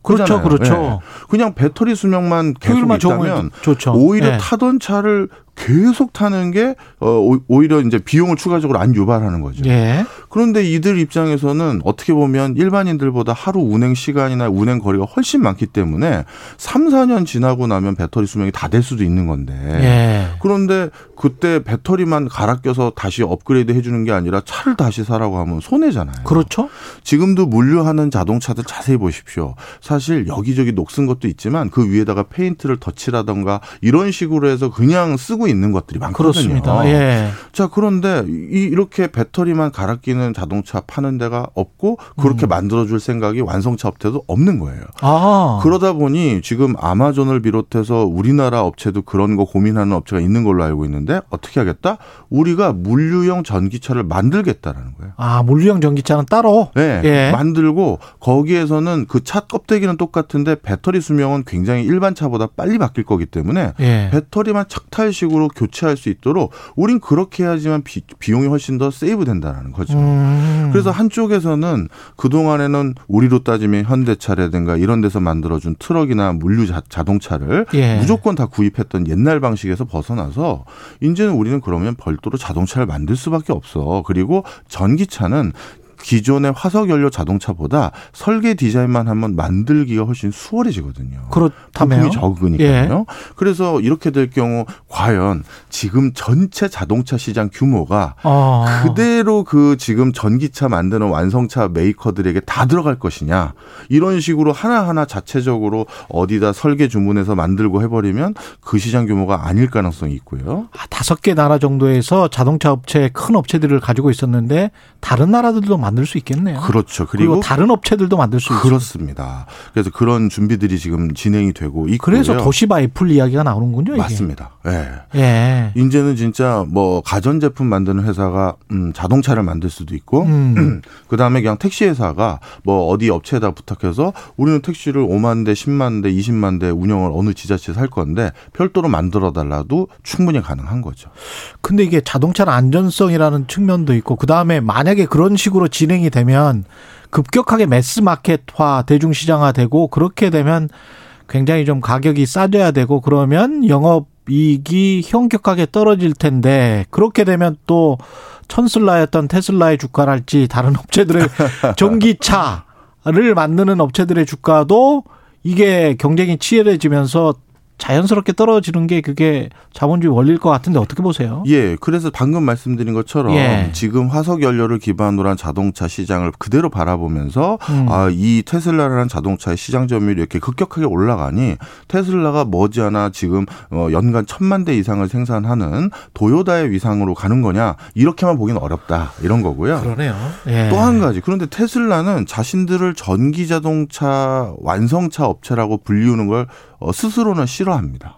그렇죠. 그렇죠. 예. 그냥 배터리 수명만 계속 효율만 있다면 좋죠. 오히려 예. 타던 차를 계속 타는 게 어, 오- 오히려 이제 비용을 추가적으로 안 유발하는 거죠. 예. 그런데 이들 입장에서는 어떻게 보면 일반인들보다 하루 운행 시간이나 운행 거리가 훨씬 많기 때문에 3, 4년 지나고 나면 배터리 수명이 다 될 수도 있는 건데. 예. 그런데 그때 배터리만 갈아 껴서 다시 업그레이드 해 주는 게 아니라 차를 다시 사라고 하면 손해잖아요. 그렇죠. 지금도 물류하는 자동차들 자세히 보십시오. 사실 여기저기 녹슨 것도 있지만 그 위에다가 페인트를 덧칠하던가 이런 식으로 해서 그냥 쓰고 있는 것들이 많거든요. 그렇습니다. 예. 자, 그런데 이, 이렇게 배터리만 갈아 끼는 자동차 파는 데가 없고 그렇게 음. 만들어줄 생각이 완성차 업체도 없는 거예요. 아. 그러다 보니 지금 아마존을 비롯해서 우리나라 업체도 그런 거 고민하는 업체가 있는 걸로 알고 있는데 어떻게 하겠다? 우리가 물류용 전기차를 만들겠다라는 거예요. 아, 물류형 전기차는 따로? 네, 예. 만들고 거기에서는 그 차 껍데기는 똑같은데 배터리 수명은 굉장히 일반 차보다 빨리 바뀔 거기 때문에 예. 배터리만 착탈식으로 교체할 수 있도록 우린 그렇게 해야지만 비, 비용이 훨씬 더 save 된다라는 거죠. 음. 그래서 한쪽에서는 그동안에는 우리로 따지면 현대차라든가 이런 데서 만들어준 트럭이나 물류 자, 자동차를 예. 무조건 다 구입했던 옛날 방식에서 벗어나서 이제는 우리는 그러면 별도로 자동차를 만들 수밖에 없어. 그리고 전기차는 기존의 화석 연료 자동차보다 설계 디자인만 하면 만들기가 훨씬 수월해지거든요. 부품이 적으니까요. 그래서 이렇게 될 경우 과연 지금 전체 자동차 시장 규모가 아. 그대로 그 지금 전기차 만드는 완성차 메이커들에게 다 들어갈 것이냐 이런 식으로 하나하나 자체적으로 어디다 설계 주문해서 만들고 해버리면 그 시장 규모가 아닐 가능성이 있고요. 아, 다섯 개 나라 정도에서 자동차 업체 큰 업체들을 가지고 있었는데 다른 나라들도 만들 수 있겠네요. 그렇죠. 그리고, 그리고, 다른 업체들도 만들 수. 그렇습니다. 그래서 그런 준비들이 지금 진행이 되고 있고요. 그래서 도시바 애플 이야기가 나오는군요. 이게. 맞습니다. 예. 예. 이제는 진짜 뭐 가전 제품 만드는 회사가 음, 자동차를 만들 수도 있고 음. *clears throat* 그다음에 그냥 택시 회사가 뭐 어디 업체에다 부탁해서 우리는 택시를 5만 대, 10만 대, 20만 대 운영을 어느 지자체에서 할 건데 별도로 만들어 달라도 충분히 가능한 거죠. 근데 이게 자동차 는 안전성이라는 측면도 있고 그다음에 만약에 그런 식으로 진행이 되면 급격하게 매스 마켓화 대중시장화 되고 그렇게 되면 굉장히 좀 가격이 싸져야 되고 그러면 영업 이익이 현격하게 떨어질 텐데 그렇게 되면 또 천슬라였던 테슬라의 주가랄지 다른 *laughs* 업체들의 *laughs* 전기차를 만드는 업체들의 주가도 이게 경쟁이 치열해지면서 자연스럽게 떨어지는 게 그게 자본주의 원리일 것 같은데 어떻게 보세요? 예, 그래서 방금 말씀드린 것처럼 예. 지금 화석 연료를 기반으로 한 자동차 시장을 그대로 바라보면서 음. 아, 이 테슬라라는 자동차의 시장 점유율이 이렇게 급격하게 올라가니 테슬라가 머지않아 지금 어, 연간 천만 대 이상을 생산하는 도요다의 위상으로 가는 거냐 이렇게만 보기는 어렵다 이런 거고요. 그러네요. 예. 또한 가지. 그런데 테슬라는 자신들을 전기 자동차 완성차 업체라고 불리우는 걸 어, 스스로는 싫어합니다.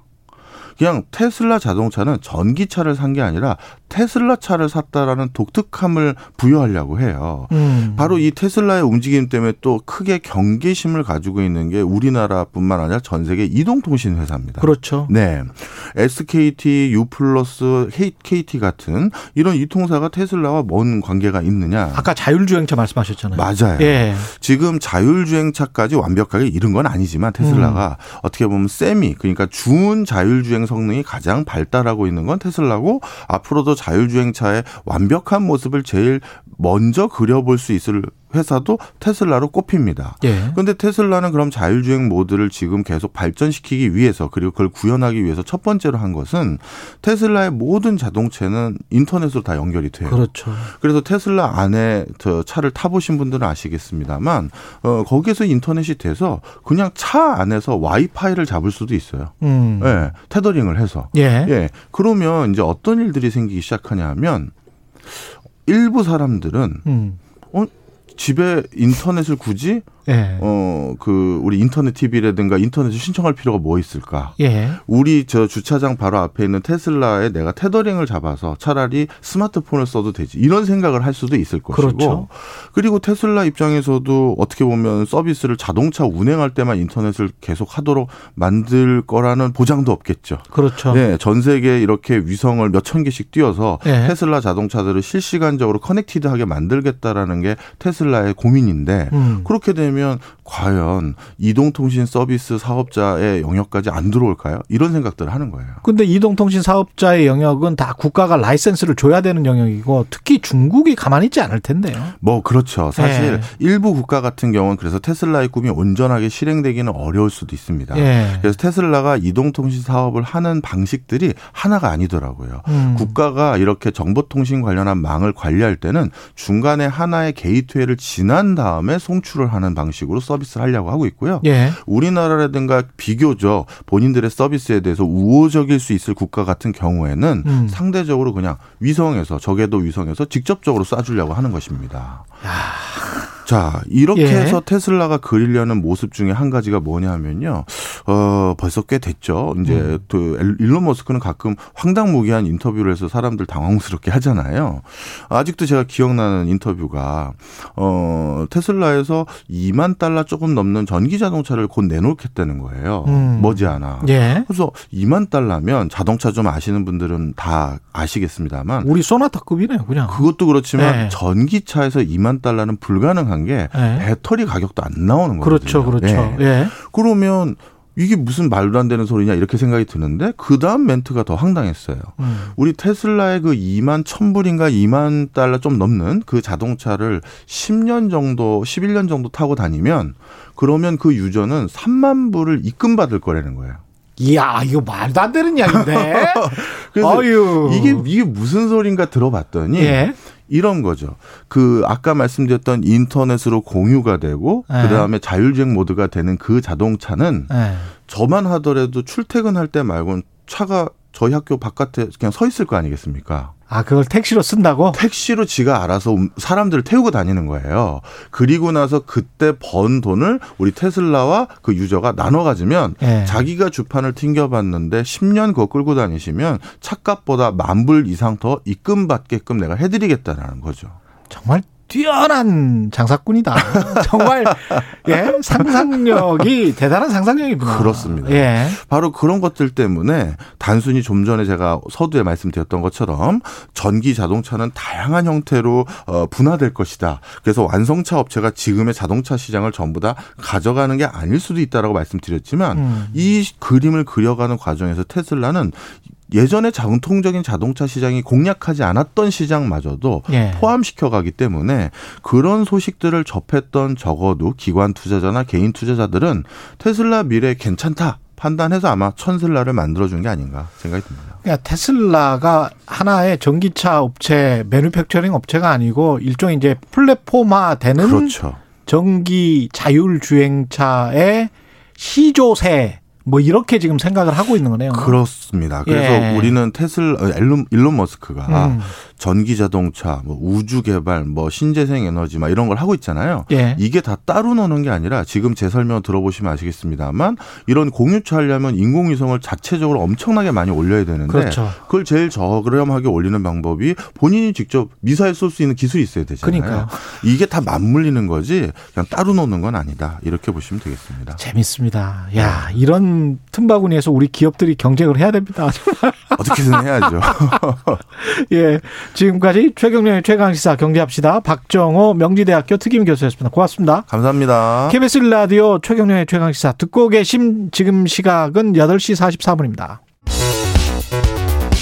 그냥 테슬라 자동차는 전기차를 산 게 아니라 테슬라 차를 샀다라는 독특함을 부여하려고 해요. 음. 바로 이 테슬라의 움직임 때문에 또 크게 경계심을 가지고 있는 게 우리나라뿐만 아니라 전 세계 이동통신 회사입니다. 그렇죠. 네. SKT, U+, KT 같은 이런 이통사가 테슬라와 뭔 관계가 있느냐? 아까 자율주행차 말씀하셨잖아요. 맞아요. 예. 지금 자율주행차까지 완벽하게 이른 건 아니지만 테슬라가 음. 어떻게 보면 세미 그러니까 준 자율주행 성능이 가장 발달하고 있는 건 테슬라고 앞으로도 자율주행차의 완벽한 모습을 제일 먼저 그려볼 수 있을 회사도 테슬라로 꼽힙니다. 예. 그런데 테슬라는 그럼 자율주행 모드를 지금 계속 발전시키기 위해서 그리고 그걸 구현하기 위해서 첫 번째로 한 것은 테슬라의 모든 자동차는 인터넷으로 다 연결이 돼요. 그렇죠. 그래서 테슬라 안에 저 차를 타보신 분들은 아시겠습니다만 어, 거기에서 인터넷이 돼서 그냥 차 안에서 와이파이를 잡을 수도 있어요. 음. 예, 테더링을 해서. 예. 예. 그러면 이제 어떤 일들이 생기기 시작하냐면 일부 사람들은 음. 어 집에 인터넷을 굳이 예. 어, 그, 우리 인터넷 TV라든가 인터넷을 신청할 필요가 뭐 있을까? 예. 우리 저 주차장 바로 앞에 있는 테슬라에 내가 테더링을 잡아서 차라리 스마트폰을 써도 되지. 이런 생각을 할 수도 있을 것이고. 그렇죠. 그리고 테슬라 입장에서도 어떻게 보면 서비스를 자동차 운행할 때만 인터넷을 계속 하도록 만들 거라는 보장도 없겠죠. 그렇죠. 네, 전 세계에 이렇게 위성을 몇 천 개씩 띄워서 예. 테슬라 자동차들을 실시간적으로 커넥티드하게 만들겠다라는 게 테슬라의 고민인데 음. 그렇게 되면 과연 이동통신 서비스 사업자의 영역까지 안 들어올까요? 이런 생각들을 하는 거예요. 근데 이동통신 사업자의 영역은 다 국가가 라이센스를 줘야 되는 영역이고 특히 중국이 가만히 있지 않을 텐데요. 뭐 그렇죠. 사실 예. 일부 국가 같은 경우는 그래서 테슬라의 꿈이 온전하게 실행되기는 어려울 수도 있습니다. 예. 그래서 테슬라가 이동통신 사업을 하는 방식들이 하나가 아니더라고요. 음. 국가가 이렇게 정보통신 관련한 망을 관리할 때는 중간에 하나의 게이트웨이를 지난 다음에 송출을 하는 방식 방식으로 서비스를 하려고 하고 있고요. 예. 우리나라라든가 비교적 본인들의 서비스에 대해서 우호적일 수 있을 국가 같은 경우에는 음. 상대적으로 그냥 위성에서 저궤도 위성에서 직접적으로 쏴주려고 하는 것입니다. 자, 이렇게 예. 해서 테슬라가 그리려는 모습 중에 한 가지가 뭐냐면요. 어, 벌써 꽤 됐죠. 이제 음. 또 엘- 일론 머스크는 가끔 황당무계한 인터뷰를 해서 사람들 당황스럽게 하잖아요. 아직도 제가 기억나는 인터뷰가 어, 테슬라에서 2만 달러 조금 넘는 전기 자동차를 곧 내놓겠다는 거예요. 음. 머지않아. 예. 그래서 2만 달러면 자동차 좀 아시는 분들은 다 아시겠습니다만 우리 소나타급이네요, 그냥. 그것도 그렇지만 네. 전기차에서 2만 달러는 불가능한 게 네. 배터리 가격도 안 나오는 거거든요. 그렇죠, 그렇죠. 예. 예. 그러면 이게 무슨 말도 안 되는 소리냐 이렇게 생각이 드는데 그 다음 멘트가 더 황당했어요. 음. 우리 테슬라의 그 2만 1000불인가 2만 달러 좀 넘는 그 자동차를 10년 정도, 11년 정도 타고 다니면 그러면 그 유저는 3만 불을 입금 받을 거라는 거예요. 이야, 이거 말도 안 되는 이야기인데. *laughs* 그래서 어휴. 이게 이게 무슨 소린가 들어봤더니 예. 이런 거죠. 그 아까 말씀드렸던 인터넷으로 공유가 되고 예. 그다음에 자율주행 모드가 되는 그 자동차는 예. 저만 하더라도 출퇴근할 때 말고는 차가 저희 학교 바깥에 그냥 서 있을 거 아니겠습니까? 아, 그걸 택시로 쓴다고? 택시로 지가 알아서 움- 사람들을 태우고 다니는 거예요. 그리고 나서 그때 번 돈을 우리 테슬라와 그 유저가 나눠 가지면 예. 자기가 주판을 튕겨봤는데 10년 그거 끌고 다니시면 차값보다 만불 이상 더 입금 받게끔 내가 해드리겠다라는 거죠. 정말 뛰어난 장사꾼이다. *laughs* 정말 예 상상력이 대단한 상상력이구나. 그렇습니다. 예. 바로 그런 것들 때문에 단순히 좀 전에 제가 서두에 말씀드렸던 것처럼 전기 자동차는 다양한 형태로 어, 분화될 것이다. 그래서 완성차 업체가 지금의 자동차 시장을 전부 다 가져가는 게 아닐 수도 있다라고 말씀드렸지만 음. 이 그림을 그려가는 과정에서 테슬라는 예전에 전통적인 자동차 시장이 공략하지 않았던 시장마저도 예. 포함시켜 가기 때문에 그런 소식들을 접했던 적어도 기관 투자자나 개인 투자자들은 테슬라 미래 괜찮다 판단해서 아마 천슬라를 만들어준 게 아닌가 생각이 듭니다. 그러니까 테슬라가 하나의 전기차 업체, 매뉴팩처링 업체가 아니고 일종의 이제 플랫폼화 되는 그렇죠. 전기 자율 주행차의 시조세 뭐 이렇게 지금 생각을 하고 있는 거네요. 그렇습니다. 그래서 예. 우리는 테슬 어, 일론, 일론 머스크가 음. 전기 자동차, 뭐 우주 개발, 뭐 신재생 에너지 막 이런 걸 하고 있잖아요. 예. 이게 다 따로 노는 게 아니라 지금 제 설명 들어보시면 아시겠습니다만 이런 공유차 하려면 인공위성을 자체적으로 엄청나게 많이 올려야 되는데 그렇죠. 그걸 제일 저렴하게 올리는 방법이 본인이 직접 미사일 쏠 수 있는 기술이 있어야 되잖아요. 그러니까요. 이게 다 맞물리는 거지 그냥 따로 노는 건 아니다. 이렇게 보시면 되겠습니다. 재밌습니다. 야, 이런 틈바구니에서 우리 기업들이 경쟁을 해야 됩니다. 어떻게든 해야죠. *laughs* 예. 지금까지 최경련의 최강시사 경제합시다. 박정호 명지대학교 특임 교수였습니다. 고맙습니다. 감사합니다. KBS 라디오 최경련의 최강시사 듣고 계신 지금 시각은 8시 44분입니다.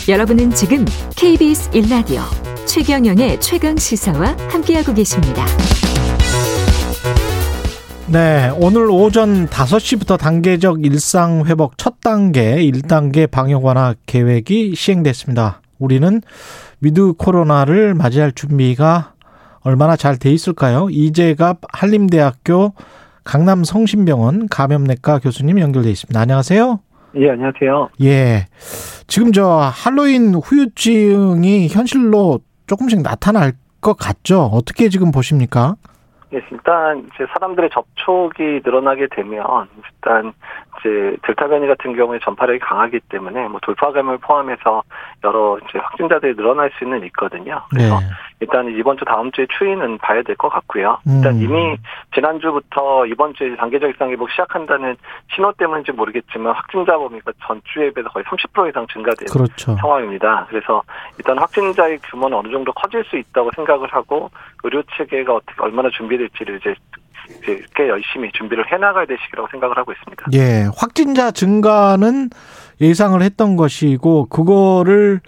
여러분은 지금 KBS 1라디오 최경영의 최강 시사와 함께하고 계십니다. 네, 오늘 오전 5시부터 단계적 일상 회복 첫 단계 1단계 방역 완화 계획이 시행됐습니다. 우리는 위드 코로나를 맞이할 준비가 얼마나 잘 돼 있을까요? 이재갑 한림대학교 강남 성심병원 감염내과 교수님 연결돼 있습니다. 안녕하세요. 예, 안녕하세요. 예. 지금 저 할로윈 후유증이 현실로 조금씩 나타날 것 같죠? 어떻게 지금 보십니까? 예, 일단 이제 사람들의 접촉이 늘어나게 되면 일단 이제 델타 변이 같은 경우에 전파력이 강하기 때문에 뭐 돌파감염을 포함해서 여러 이제 확진자들이 늘어날 수는 있거든요. 그래서 네. 일단 이번 주 다음 주에 추이는 봐야 될 것 같고요. 일단 음. 이미 지난주부터 이번 주에 단계적 일상 회복 시작한다는 신호 때문인지 모르겠지만 확진자 범위가 전주에 비해서 거의 30% 이상 증가된 그렇죠. 상황입니다. 그래서 일단 확진자의 규모는 어느 정도 커질 수 있다고 생각을 하고 의료 체계가 어떻게 얼마나 준비될지를 이제 이제 꽤 열심히 준비를 해나가야 될 시기라고 생각을 하고 있습니다. 예, 확진자 증가는 예상을 했던 것이고 그거를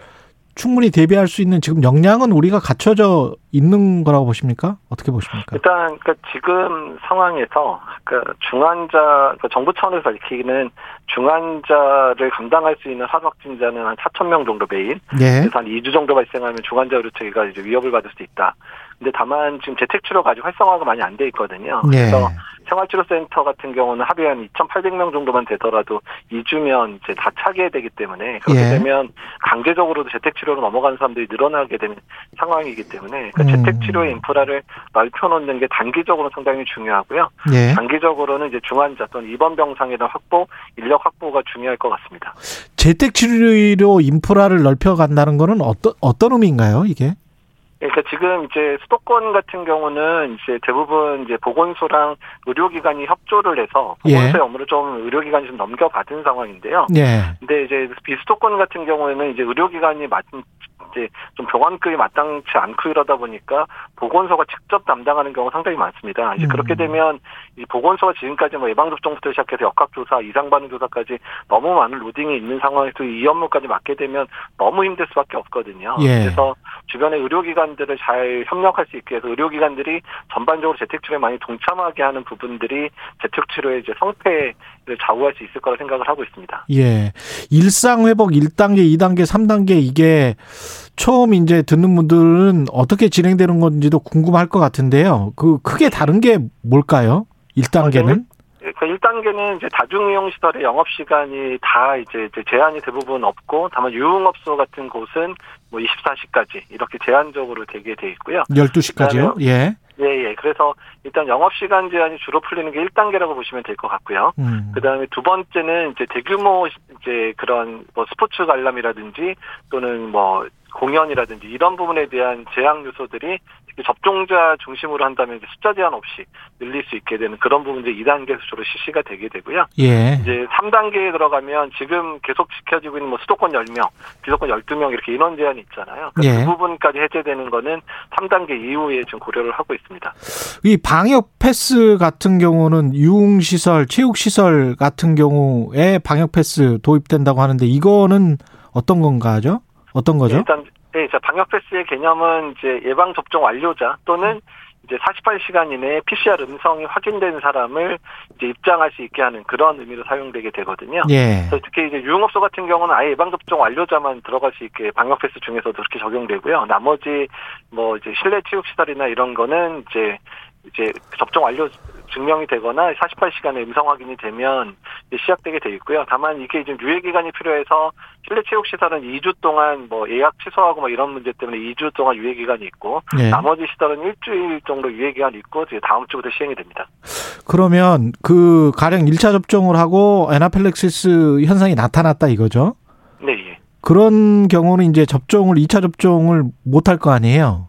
충분히 대비할 수 있는 지금 역량은 우리가 갖춰져 있는 거라고 보십니까? 어떻게 보십니까? 일단 그러니까 지금 상황에서 그러니까 중환자 그러니까 정부 차원에서 밝히기는 중환자를 감당할 수 있는 하루 확진자는 한 4천 명 정도 매일 예. 그래서 한 2주 정도 발생하면 중환자 의료 체계가 이제 위협을 받을 수 있다. 근데 다만 지금 재택 치료가 아직 활성화가 많이 안 돼 있거든요. 예. 그래서 생활치료센터 같은 경우는 하루에 한 2,800명 정도만 되더라도 2주면 이제 다 차게 되기 때문에 그렇게 예. 되면 강제적으로도 재택치료로 넘어가는 사람들이 늘어나게 되는 상황이기 때문에 그 음. 재택치료의 인프라를 넓혀놓는 게 단기적으로 상당히 중요하고요. 예. 장기적으로는 이제 중환자 또는 입원 병상에 대한 확보, 인력 확보가 중요할 것 같습니다. 재택 치료 인프라를 넓혀 간다는 거는 어떤 어떤 의미인가요, 이게? 그러니까 지금 이제 수도권 같은 경우는 이제 대부분 이제 보건소랑 의료기관이 협조를 해서 보건소의 예. 업무를 좀 의료기관이 좀 넘겨받은 상황인데요. 예. 근데 이제 비수도권 같은 경우에는 이제 의료기관이 맞 이제 좀 병원급이 마땅치 않고 이러다 보니까 보건소가 직접 담당하는 경우가 상당히 많습니다. 이제 음. 그렇게 되면 이 보건소가 지금까지 뭐 예방접종부터 시작해서 역학조사, 이상반응조사까지 너무 많은 로딩이 있는 상황에서 이 업무까지 맡게 되면 너무 힘들 수밖에 없거든요. 예. 그래서 주변의 의료기관들을 잘 협력할 수 있게 해서 의료기관들이 전반적으로 재택치료에 많이 동참하게 하는 부분들이 재택치료의 이제 성패를 좌우할 수 있을 거라 생각을 하고 있습니다. 예. 일상 회복 1단계, 2단계, 3단계 이게 처음 이제 듣는 분들은 어떻게 진행되는 건지도 궁금할 것 같은데요. 그 크게 다른 게 뭘까요? 1단계는? 그 1단계는 이제 다중이용 시설의 영업 시간이 다 이제 이제 제한이 대부분 없고 다만 유흥업소 같은 곳은 뭐 24시까지 이렇게 제한적으로 되게 돼 있고요. 12시까지요? 예. 예, 예. 그래서 일단 영업 시간 제한이 주로 풀리는 게 1단계라고 보시면 될 것 같고요. 음. 그다음에 두 번째는 이제 대규모 이제 그런 뭐 스포츠 관람이라든지 또는 뭐 공연이라든지 이런 부분에 대한 제약 요소들이 접종자 중심으로 한다면 숫자 제한 없이 늘릴 수 있게 되는 그런 부분들이 2단계에서 주로 실시가 되게 되고요. 예. 이제 3단계에 들어가면 지금 계속 지켜지고 있는 뭐 수도권 10명, 비수도권 12명 이렇게 인원 제한이 있잖아요. 그러니까 예. 그 부분까지 해제되는 거는 3단계 이후에 지금 고려를 하고 있습니다. 이 방역 패스 같은 경우는 유흥시설, 체육시설 같은 경우에 방역 패스 도입된다고 하는데 이거는 어떤 건가죠? 어떤 거죠? 일단 네, 자 방역 패스의 개념은 이제 예방 접종 완료자 또는 이제 48시간 이내에 PCR 음성이 확인된 사람을 이제 입장할 수 있게 하는 그런 의미로 사용되게 되거든요. 예. 그래서 특히 이제 유흥업소 같은 경우는 아예 예방 접종 완료자만 들어갈 수 있게 방역 패스 중에서도 그렇게 적용되고요. 나머지 뭐 이제 실내 체육 시설이나 이런 거는 이제 이제 접종 완료 증명이 되거나 48시간의 음성 확인이 되면 이제 시작되게 돼 있고요. 다만 이게 이제 유예 기간이 필요해서 실내 체육 시설은 2주 동안 뭐 예약 취소하고 뭐 이런 문제 때문에 2주 동안 유예 기간이 있고 예. 나머지 시설은 일주일 정도 유예 기간이 있고 이제 다음 주부터 시행이 됩니다. 그러면 그 가령 1차 접종을 하고 에나필렉시스 현상이 나타났다 이거죠? 네, 예. 그런 경우는 이제 접종을 2차 접종을 못 할 거 아니에요.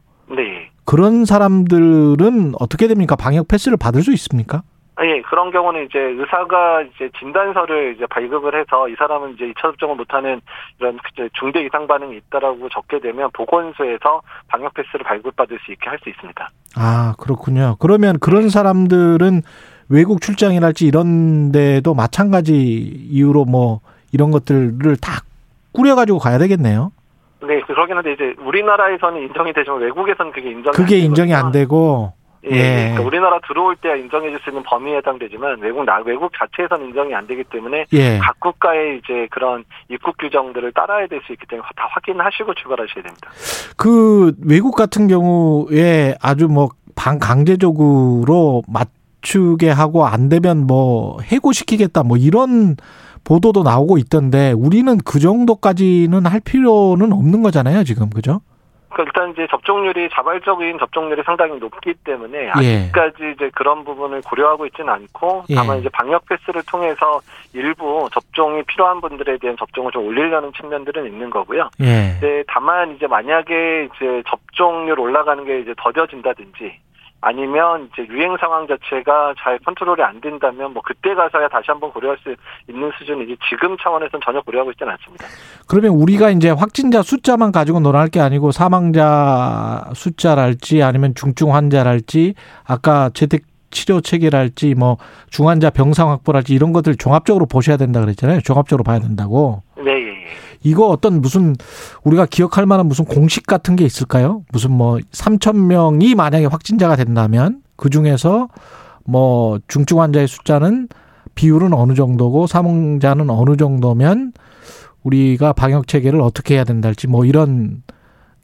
그런 사람들은 어떻게 됩니까? 방역 패스를 받을 수 있습니까? 아, 예, 그런 경우는 이제 의사가 이제 진단서를 이제 발급을 해서 이 사람은 이제 2차 접종을 못하는 이런 중대 이상 반응이 있다라고 적게 되면 보건소에서 방역 패스를 발급받을 수 있게 할 수 있습니다. 아, 그렇군요. 그러면 그런 사람들은 외국 출장이랄지 이런 데도 마찬가지 이유로 뭐 이런 것들을 다 꾸려가지고 가야 되겠네요. 네, 그러긴 한데 이제 우리나라에서는 인정이 되지만 외국에서는 그게 인정이 그게 안 인정이 안. 되고, 예, 예. 그러니까 우리나라 들어올 때 인정해 줄 수 있는 범위에 해당되지만 외국 나 외국 자체에서는 인정이 안 되기 때문에 예. 각 국가의 이제 그런 입국 규정들을 따라야 될 수 있기 때문에 다 확인하시고 출발하셔야 됩니다. 그 외국 같은 경우에 아주 뭐방 강제적으로 맞추게 하고 안 되면 뭐 해고시키겠다 뭐 이런 보도도 나오고 있던데 우리는 그 정도까지는 할 필요는 없는 거잖아요 지금 그죠? 그러니까 일단 이제 접종률이 자발적인 접종률이 상당히 높기 때문에 예. 아직까지 이제 그런 부분을 고려하고 있지는 않고 예. 다만 이제 방역 패스를 통해서 일부 접종이 필요한 분들에 대한 접종을 좀 올리려는 측면들은 있는 거고요. 예. 네, 다만 이제 만약에 이제 접종률 올라가는 게 이제 더뎌진다든지 아니면 이제 유행 상황 자체가 잘 컨트롤이 안 된다면 뭐 그때 가서야 다시 한번 고려할 수 있는 수준이지 지금 차원에서는 전혀 고려하고 있지는 않습니다. 그러면 우리가 이제 확진자 숫자만 가지고 논할 게 아니고 사망자 숫자랄지 아니면 중증 환자랄지 아까 재택 치료 체계랄지 뭐 중환자 병상 확보랄지 이런 것들 종합적으로 보셔야 된다 그랬잖아요. 종합적으로 봐야 된다고. 네. 이거 어떤 무슨 우리가 기억할 만한 무슨 공식 같은 게 있을까요? 무슨 뭐 3천 명이 만약에 확진자가 된다면 그 중에서 뭐 중증 환자의 숫자는 비율은 어느 정도고 사망자는 어느 정도면 우리가 방역 체계를 어떻게 해야 된다 할지 뭐 이런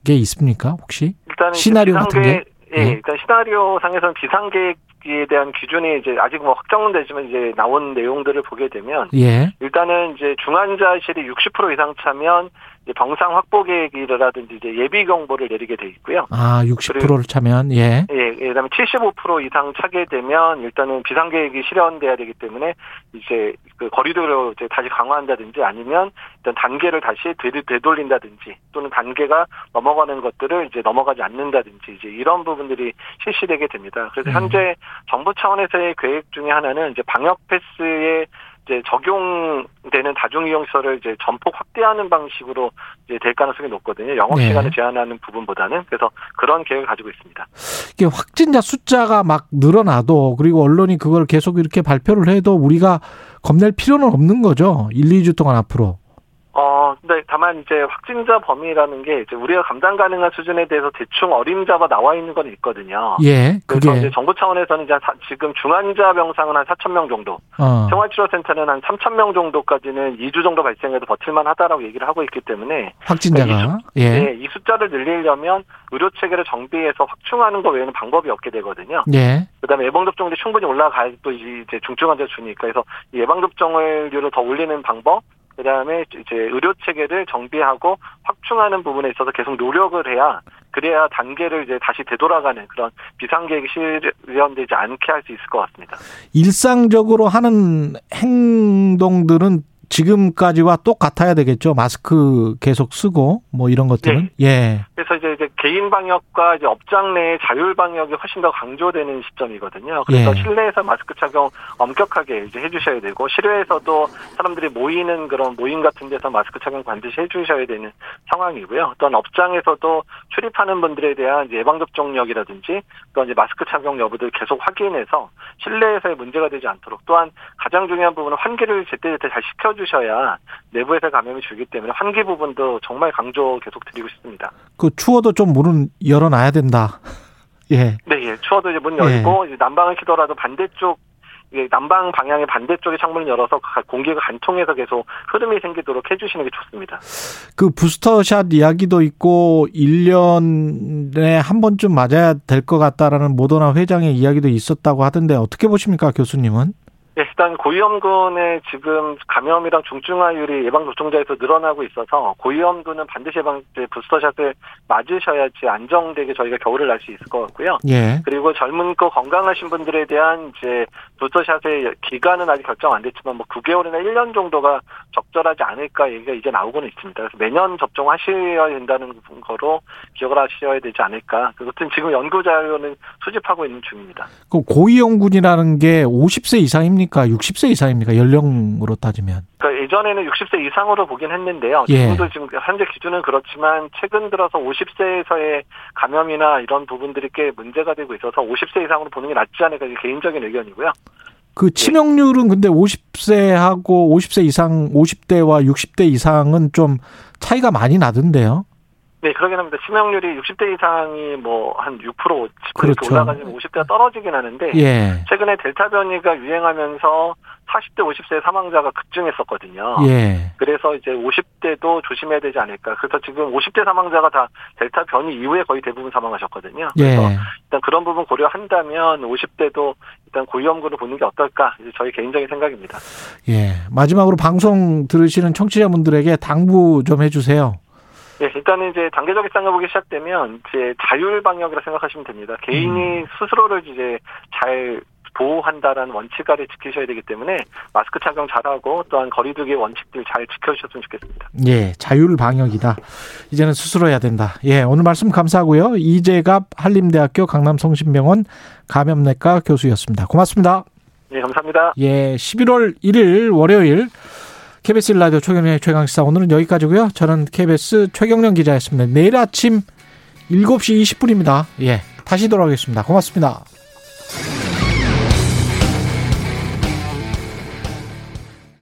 게 있습니까 혹시? 시나리오 같은 비상계획- 게? 예, 예. 일단 시나리오 상에서는 비상계획 이 방역에 대한 기준이 이제 아직 뭐 확정은 되지만 이제 나온 내용들을 보게 되면 예. 일단은 이제 중환자실이 60% 이상 차면 병상 확보 계획이라든지 이제 예비 경보를 내리게 돼 있고요. 아, 60%를 차면 예. 예, 예, 그다음에 75% 이상 차게 되면 일단은 비상 계획이 실현돼야 되기 때문에 이제 그 거리두기를 이제 다시 강화한다든지 아니면 일단 단계를 다시 되- 되돌린다든지 또는 단계가 넘어가는 것들을 이제 넘어가지 않는다든지 이제 이런 부분들이 실시되게 됩니다. 그래서 현재 정부 차원에서의 계획 중에 하나는 이제 방역 패스에 이제 적용되는 다중이용시설을 이제 전폭 확대하는 방식으로 이제 될 가능성이 높거든요. 영업 네. 시간을 제한하는 부분보다는 그래서 그런 계획을 가지고 있습니다. 이게 확진자 숫자가 막 늘어나도 그리고 언론이 그걸 계속 이렇게 발표를 해도 우리가 겁낼 필요는 없는 거죠. 1, 2주 동안 앞으로. 어, 근데 다만 이제 확진자 범위라는 게 이제 우리가 감당 가능한 수준에 대해서 대충 어림잡아 나와 있는 건 있거든요. 예, 그래서 그게 이제 정부 차원에서는 이제 사- 지금 중환자 병상은 한 4천 명 정도, 어. 생활치료센터는 한 3천 명 정도까지는 2주 정도 발생해도 버틸만 하다라고 얘기를 하고 있기 때문에 확진자가 예. 예, 이 숫자를 늘리려면 의료 체계를 정비해서 확충하는 것 외에는 방법이 없게 되거든요. 예. 그다음에 예방 접종률이 충분히 올라가야 또 이제 중증 환자 주니까 그래서 이 예방 접종률을 더 올리는 방법 그 다음에 이제 의료 체계를 정비하고 확충하는 부분에 있어서 계속 노력을 해야 그래야 단계를 이제 다시 되돌아가는 그런 비상 계획이 실현되지 않게 할 수 있을 것 같습니다. 일상적으로 하는 행동들은 지금까지와 똑같아야 되겠죠. 마스크 계속 쓰고 뭐 이런 것들은. 예. 그래서 이제, 이제 개인 방역과 이제 업장 내의 자율 방역이 훨씬 더 강조되는 시점이거든요. 그래서 예. 실내에서 마스크 착용 엄격하게 이제 해주셔야 되고 실외에서도 사람들이 모이는 그런 모임 같은 데서 마스크 착용 반드시 해주셔야 되는 상황이고요. 또한 업장에서도 출입하는 분들에 대한 이제 예방 접종력이라든지 또 이제 마스크 착용 여부들 계속 확인해서 실내에서의 문제가 되지 않도록 또한 가장 중요한 부분은 환기를 제때제때 잘 시켜 주셔야 내부에서 감염이 줄기 때문에 환기 부분도 정말 강조 계속 드리고 싶습니다. 그 추워도 좀 문은 열어놔야 된다. *laughs* 예. 네, 예. 추워도 이제 문 열고 이제 난방을 켜더라도 반대쪽 이게 난방 방향의 반대쪽에 창문을 열어서 가- 공기가 간통해서 계속 흐름이 생기도록 해주시는 게 좋습니다. 그 부스터샷 이야기도 있고 1년에 한 번쯤 맞아야 될 것 같다라는 모더나 회장의 이야기도 있었다고 하던데 어떻게 보십니까, 교수님은? 예, 일단 고위험군의 지금 감염이랑 중증화율이 예방 접종자에서 늘어나고 있어서 고위험군은 반드시 예방 이제 부스터샷을 맞으셔야지 안정되게 저희가 겨울을 날 수 있을 것 같고요. 예. 그리고 젊은고 건강하신 분들에 대한 이제 부스터샷의 기간은 아직 결정 안 됐지만 뭐 9개월이나 1년 정도가 적절하지 않을까 얘기가 이제 나오고는 있습니다. 그래서 매년 접종하셔야 된다는 거로 기억을 하셔야 되지 않을까. 그것은 지금 연구 자료는 수집하고 있는 중입니다. 그 고위험군이라는 게 50세 이상입니까? 60세 이상입니까? 연령으로 따지면. 그러니까 예전에는 60세 이상으로 보긴 했는데요. 예. 지금도 지금 현재 기준은 그렇지만 최근 들어서 50세에서의 감염이나 이런 부분들이 꽤 문제가 되고 있어서 50세 이상으로 보는 게 낫지 않을까 개인적인 의견이고요. 그 치명률은 근데 50세하고 50세 이상, 50대와 60대 이상은 좀 차이가 많이 나던데요. 네, 그러긴 합니다. 치명률이 60대 이상이 뭐 한 6%, 10% 그렇죠. 올라가지면 50대가 떨어지긴 하는데 예. 최근에 델타 변이가 유행하면서 40대, 50세 사망자가 급증했었거든요. 예. 그래서 이제 50대도 조심해야 되지 않을까. 그래서 지금 50대 사망자가 다 델타 변이 이후에 거의 대부분 사망하셨거든요. 그래서 예. 일단 그런 부분 고려한다면 50대도 일단 고위험군을 보는 게 어떨까. 이제 저희 개인적인 생각입니다. 예. 마지막으로 방송 들으시는 청취자분들에게 당부 좀 해주세요. 예, 일단은 이제 단계적 일상회복이 시작되면 이제 자율 방역이라 생각하시면 됩니다. 개인이 스스로를 이제 잘 보호한다라는 원칙 아래 지키셔야 되기 때문에 마스크 착용 잘하고 또한 거리두기 원칙들 잘 지켜주셨으면 좋겠습니다. 예, 자율 방역이다. 이제는 스스로 해야 된다. 예, 오늘 말씀 감사하고요. 이재갑 한림대학교 강남성심병원 감염내과 교수였습니다. 고맙습니다. 예, 감사합니다. 예, 11월 1일 월요일 KBS 라디오 최경련의 최강시사 오늘은 여기까지고요. 저는 KBS 최경련 기자였습니다. 내일 아침 7시 20분입니다. 예, 다시 돌아오겠습니다. 고맙습니다.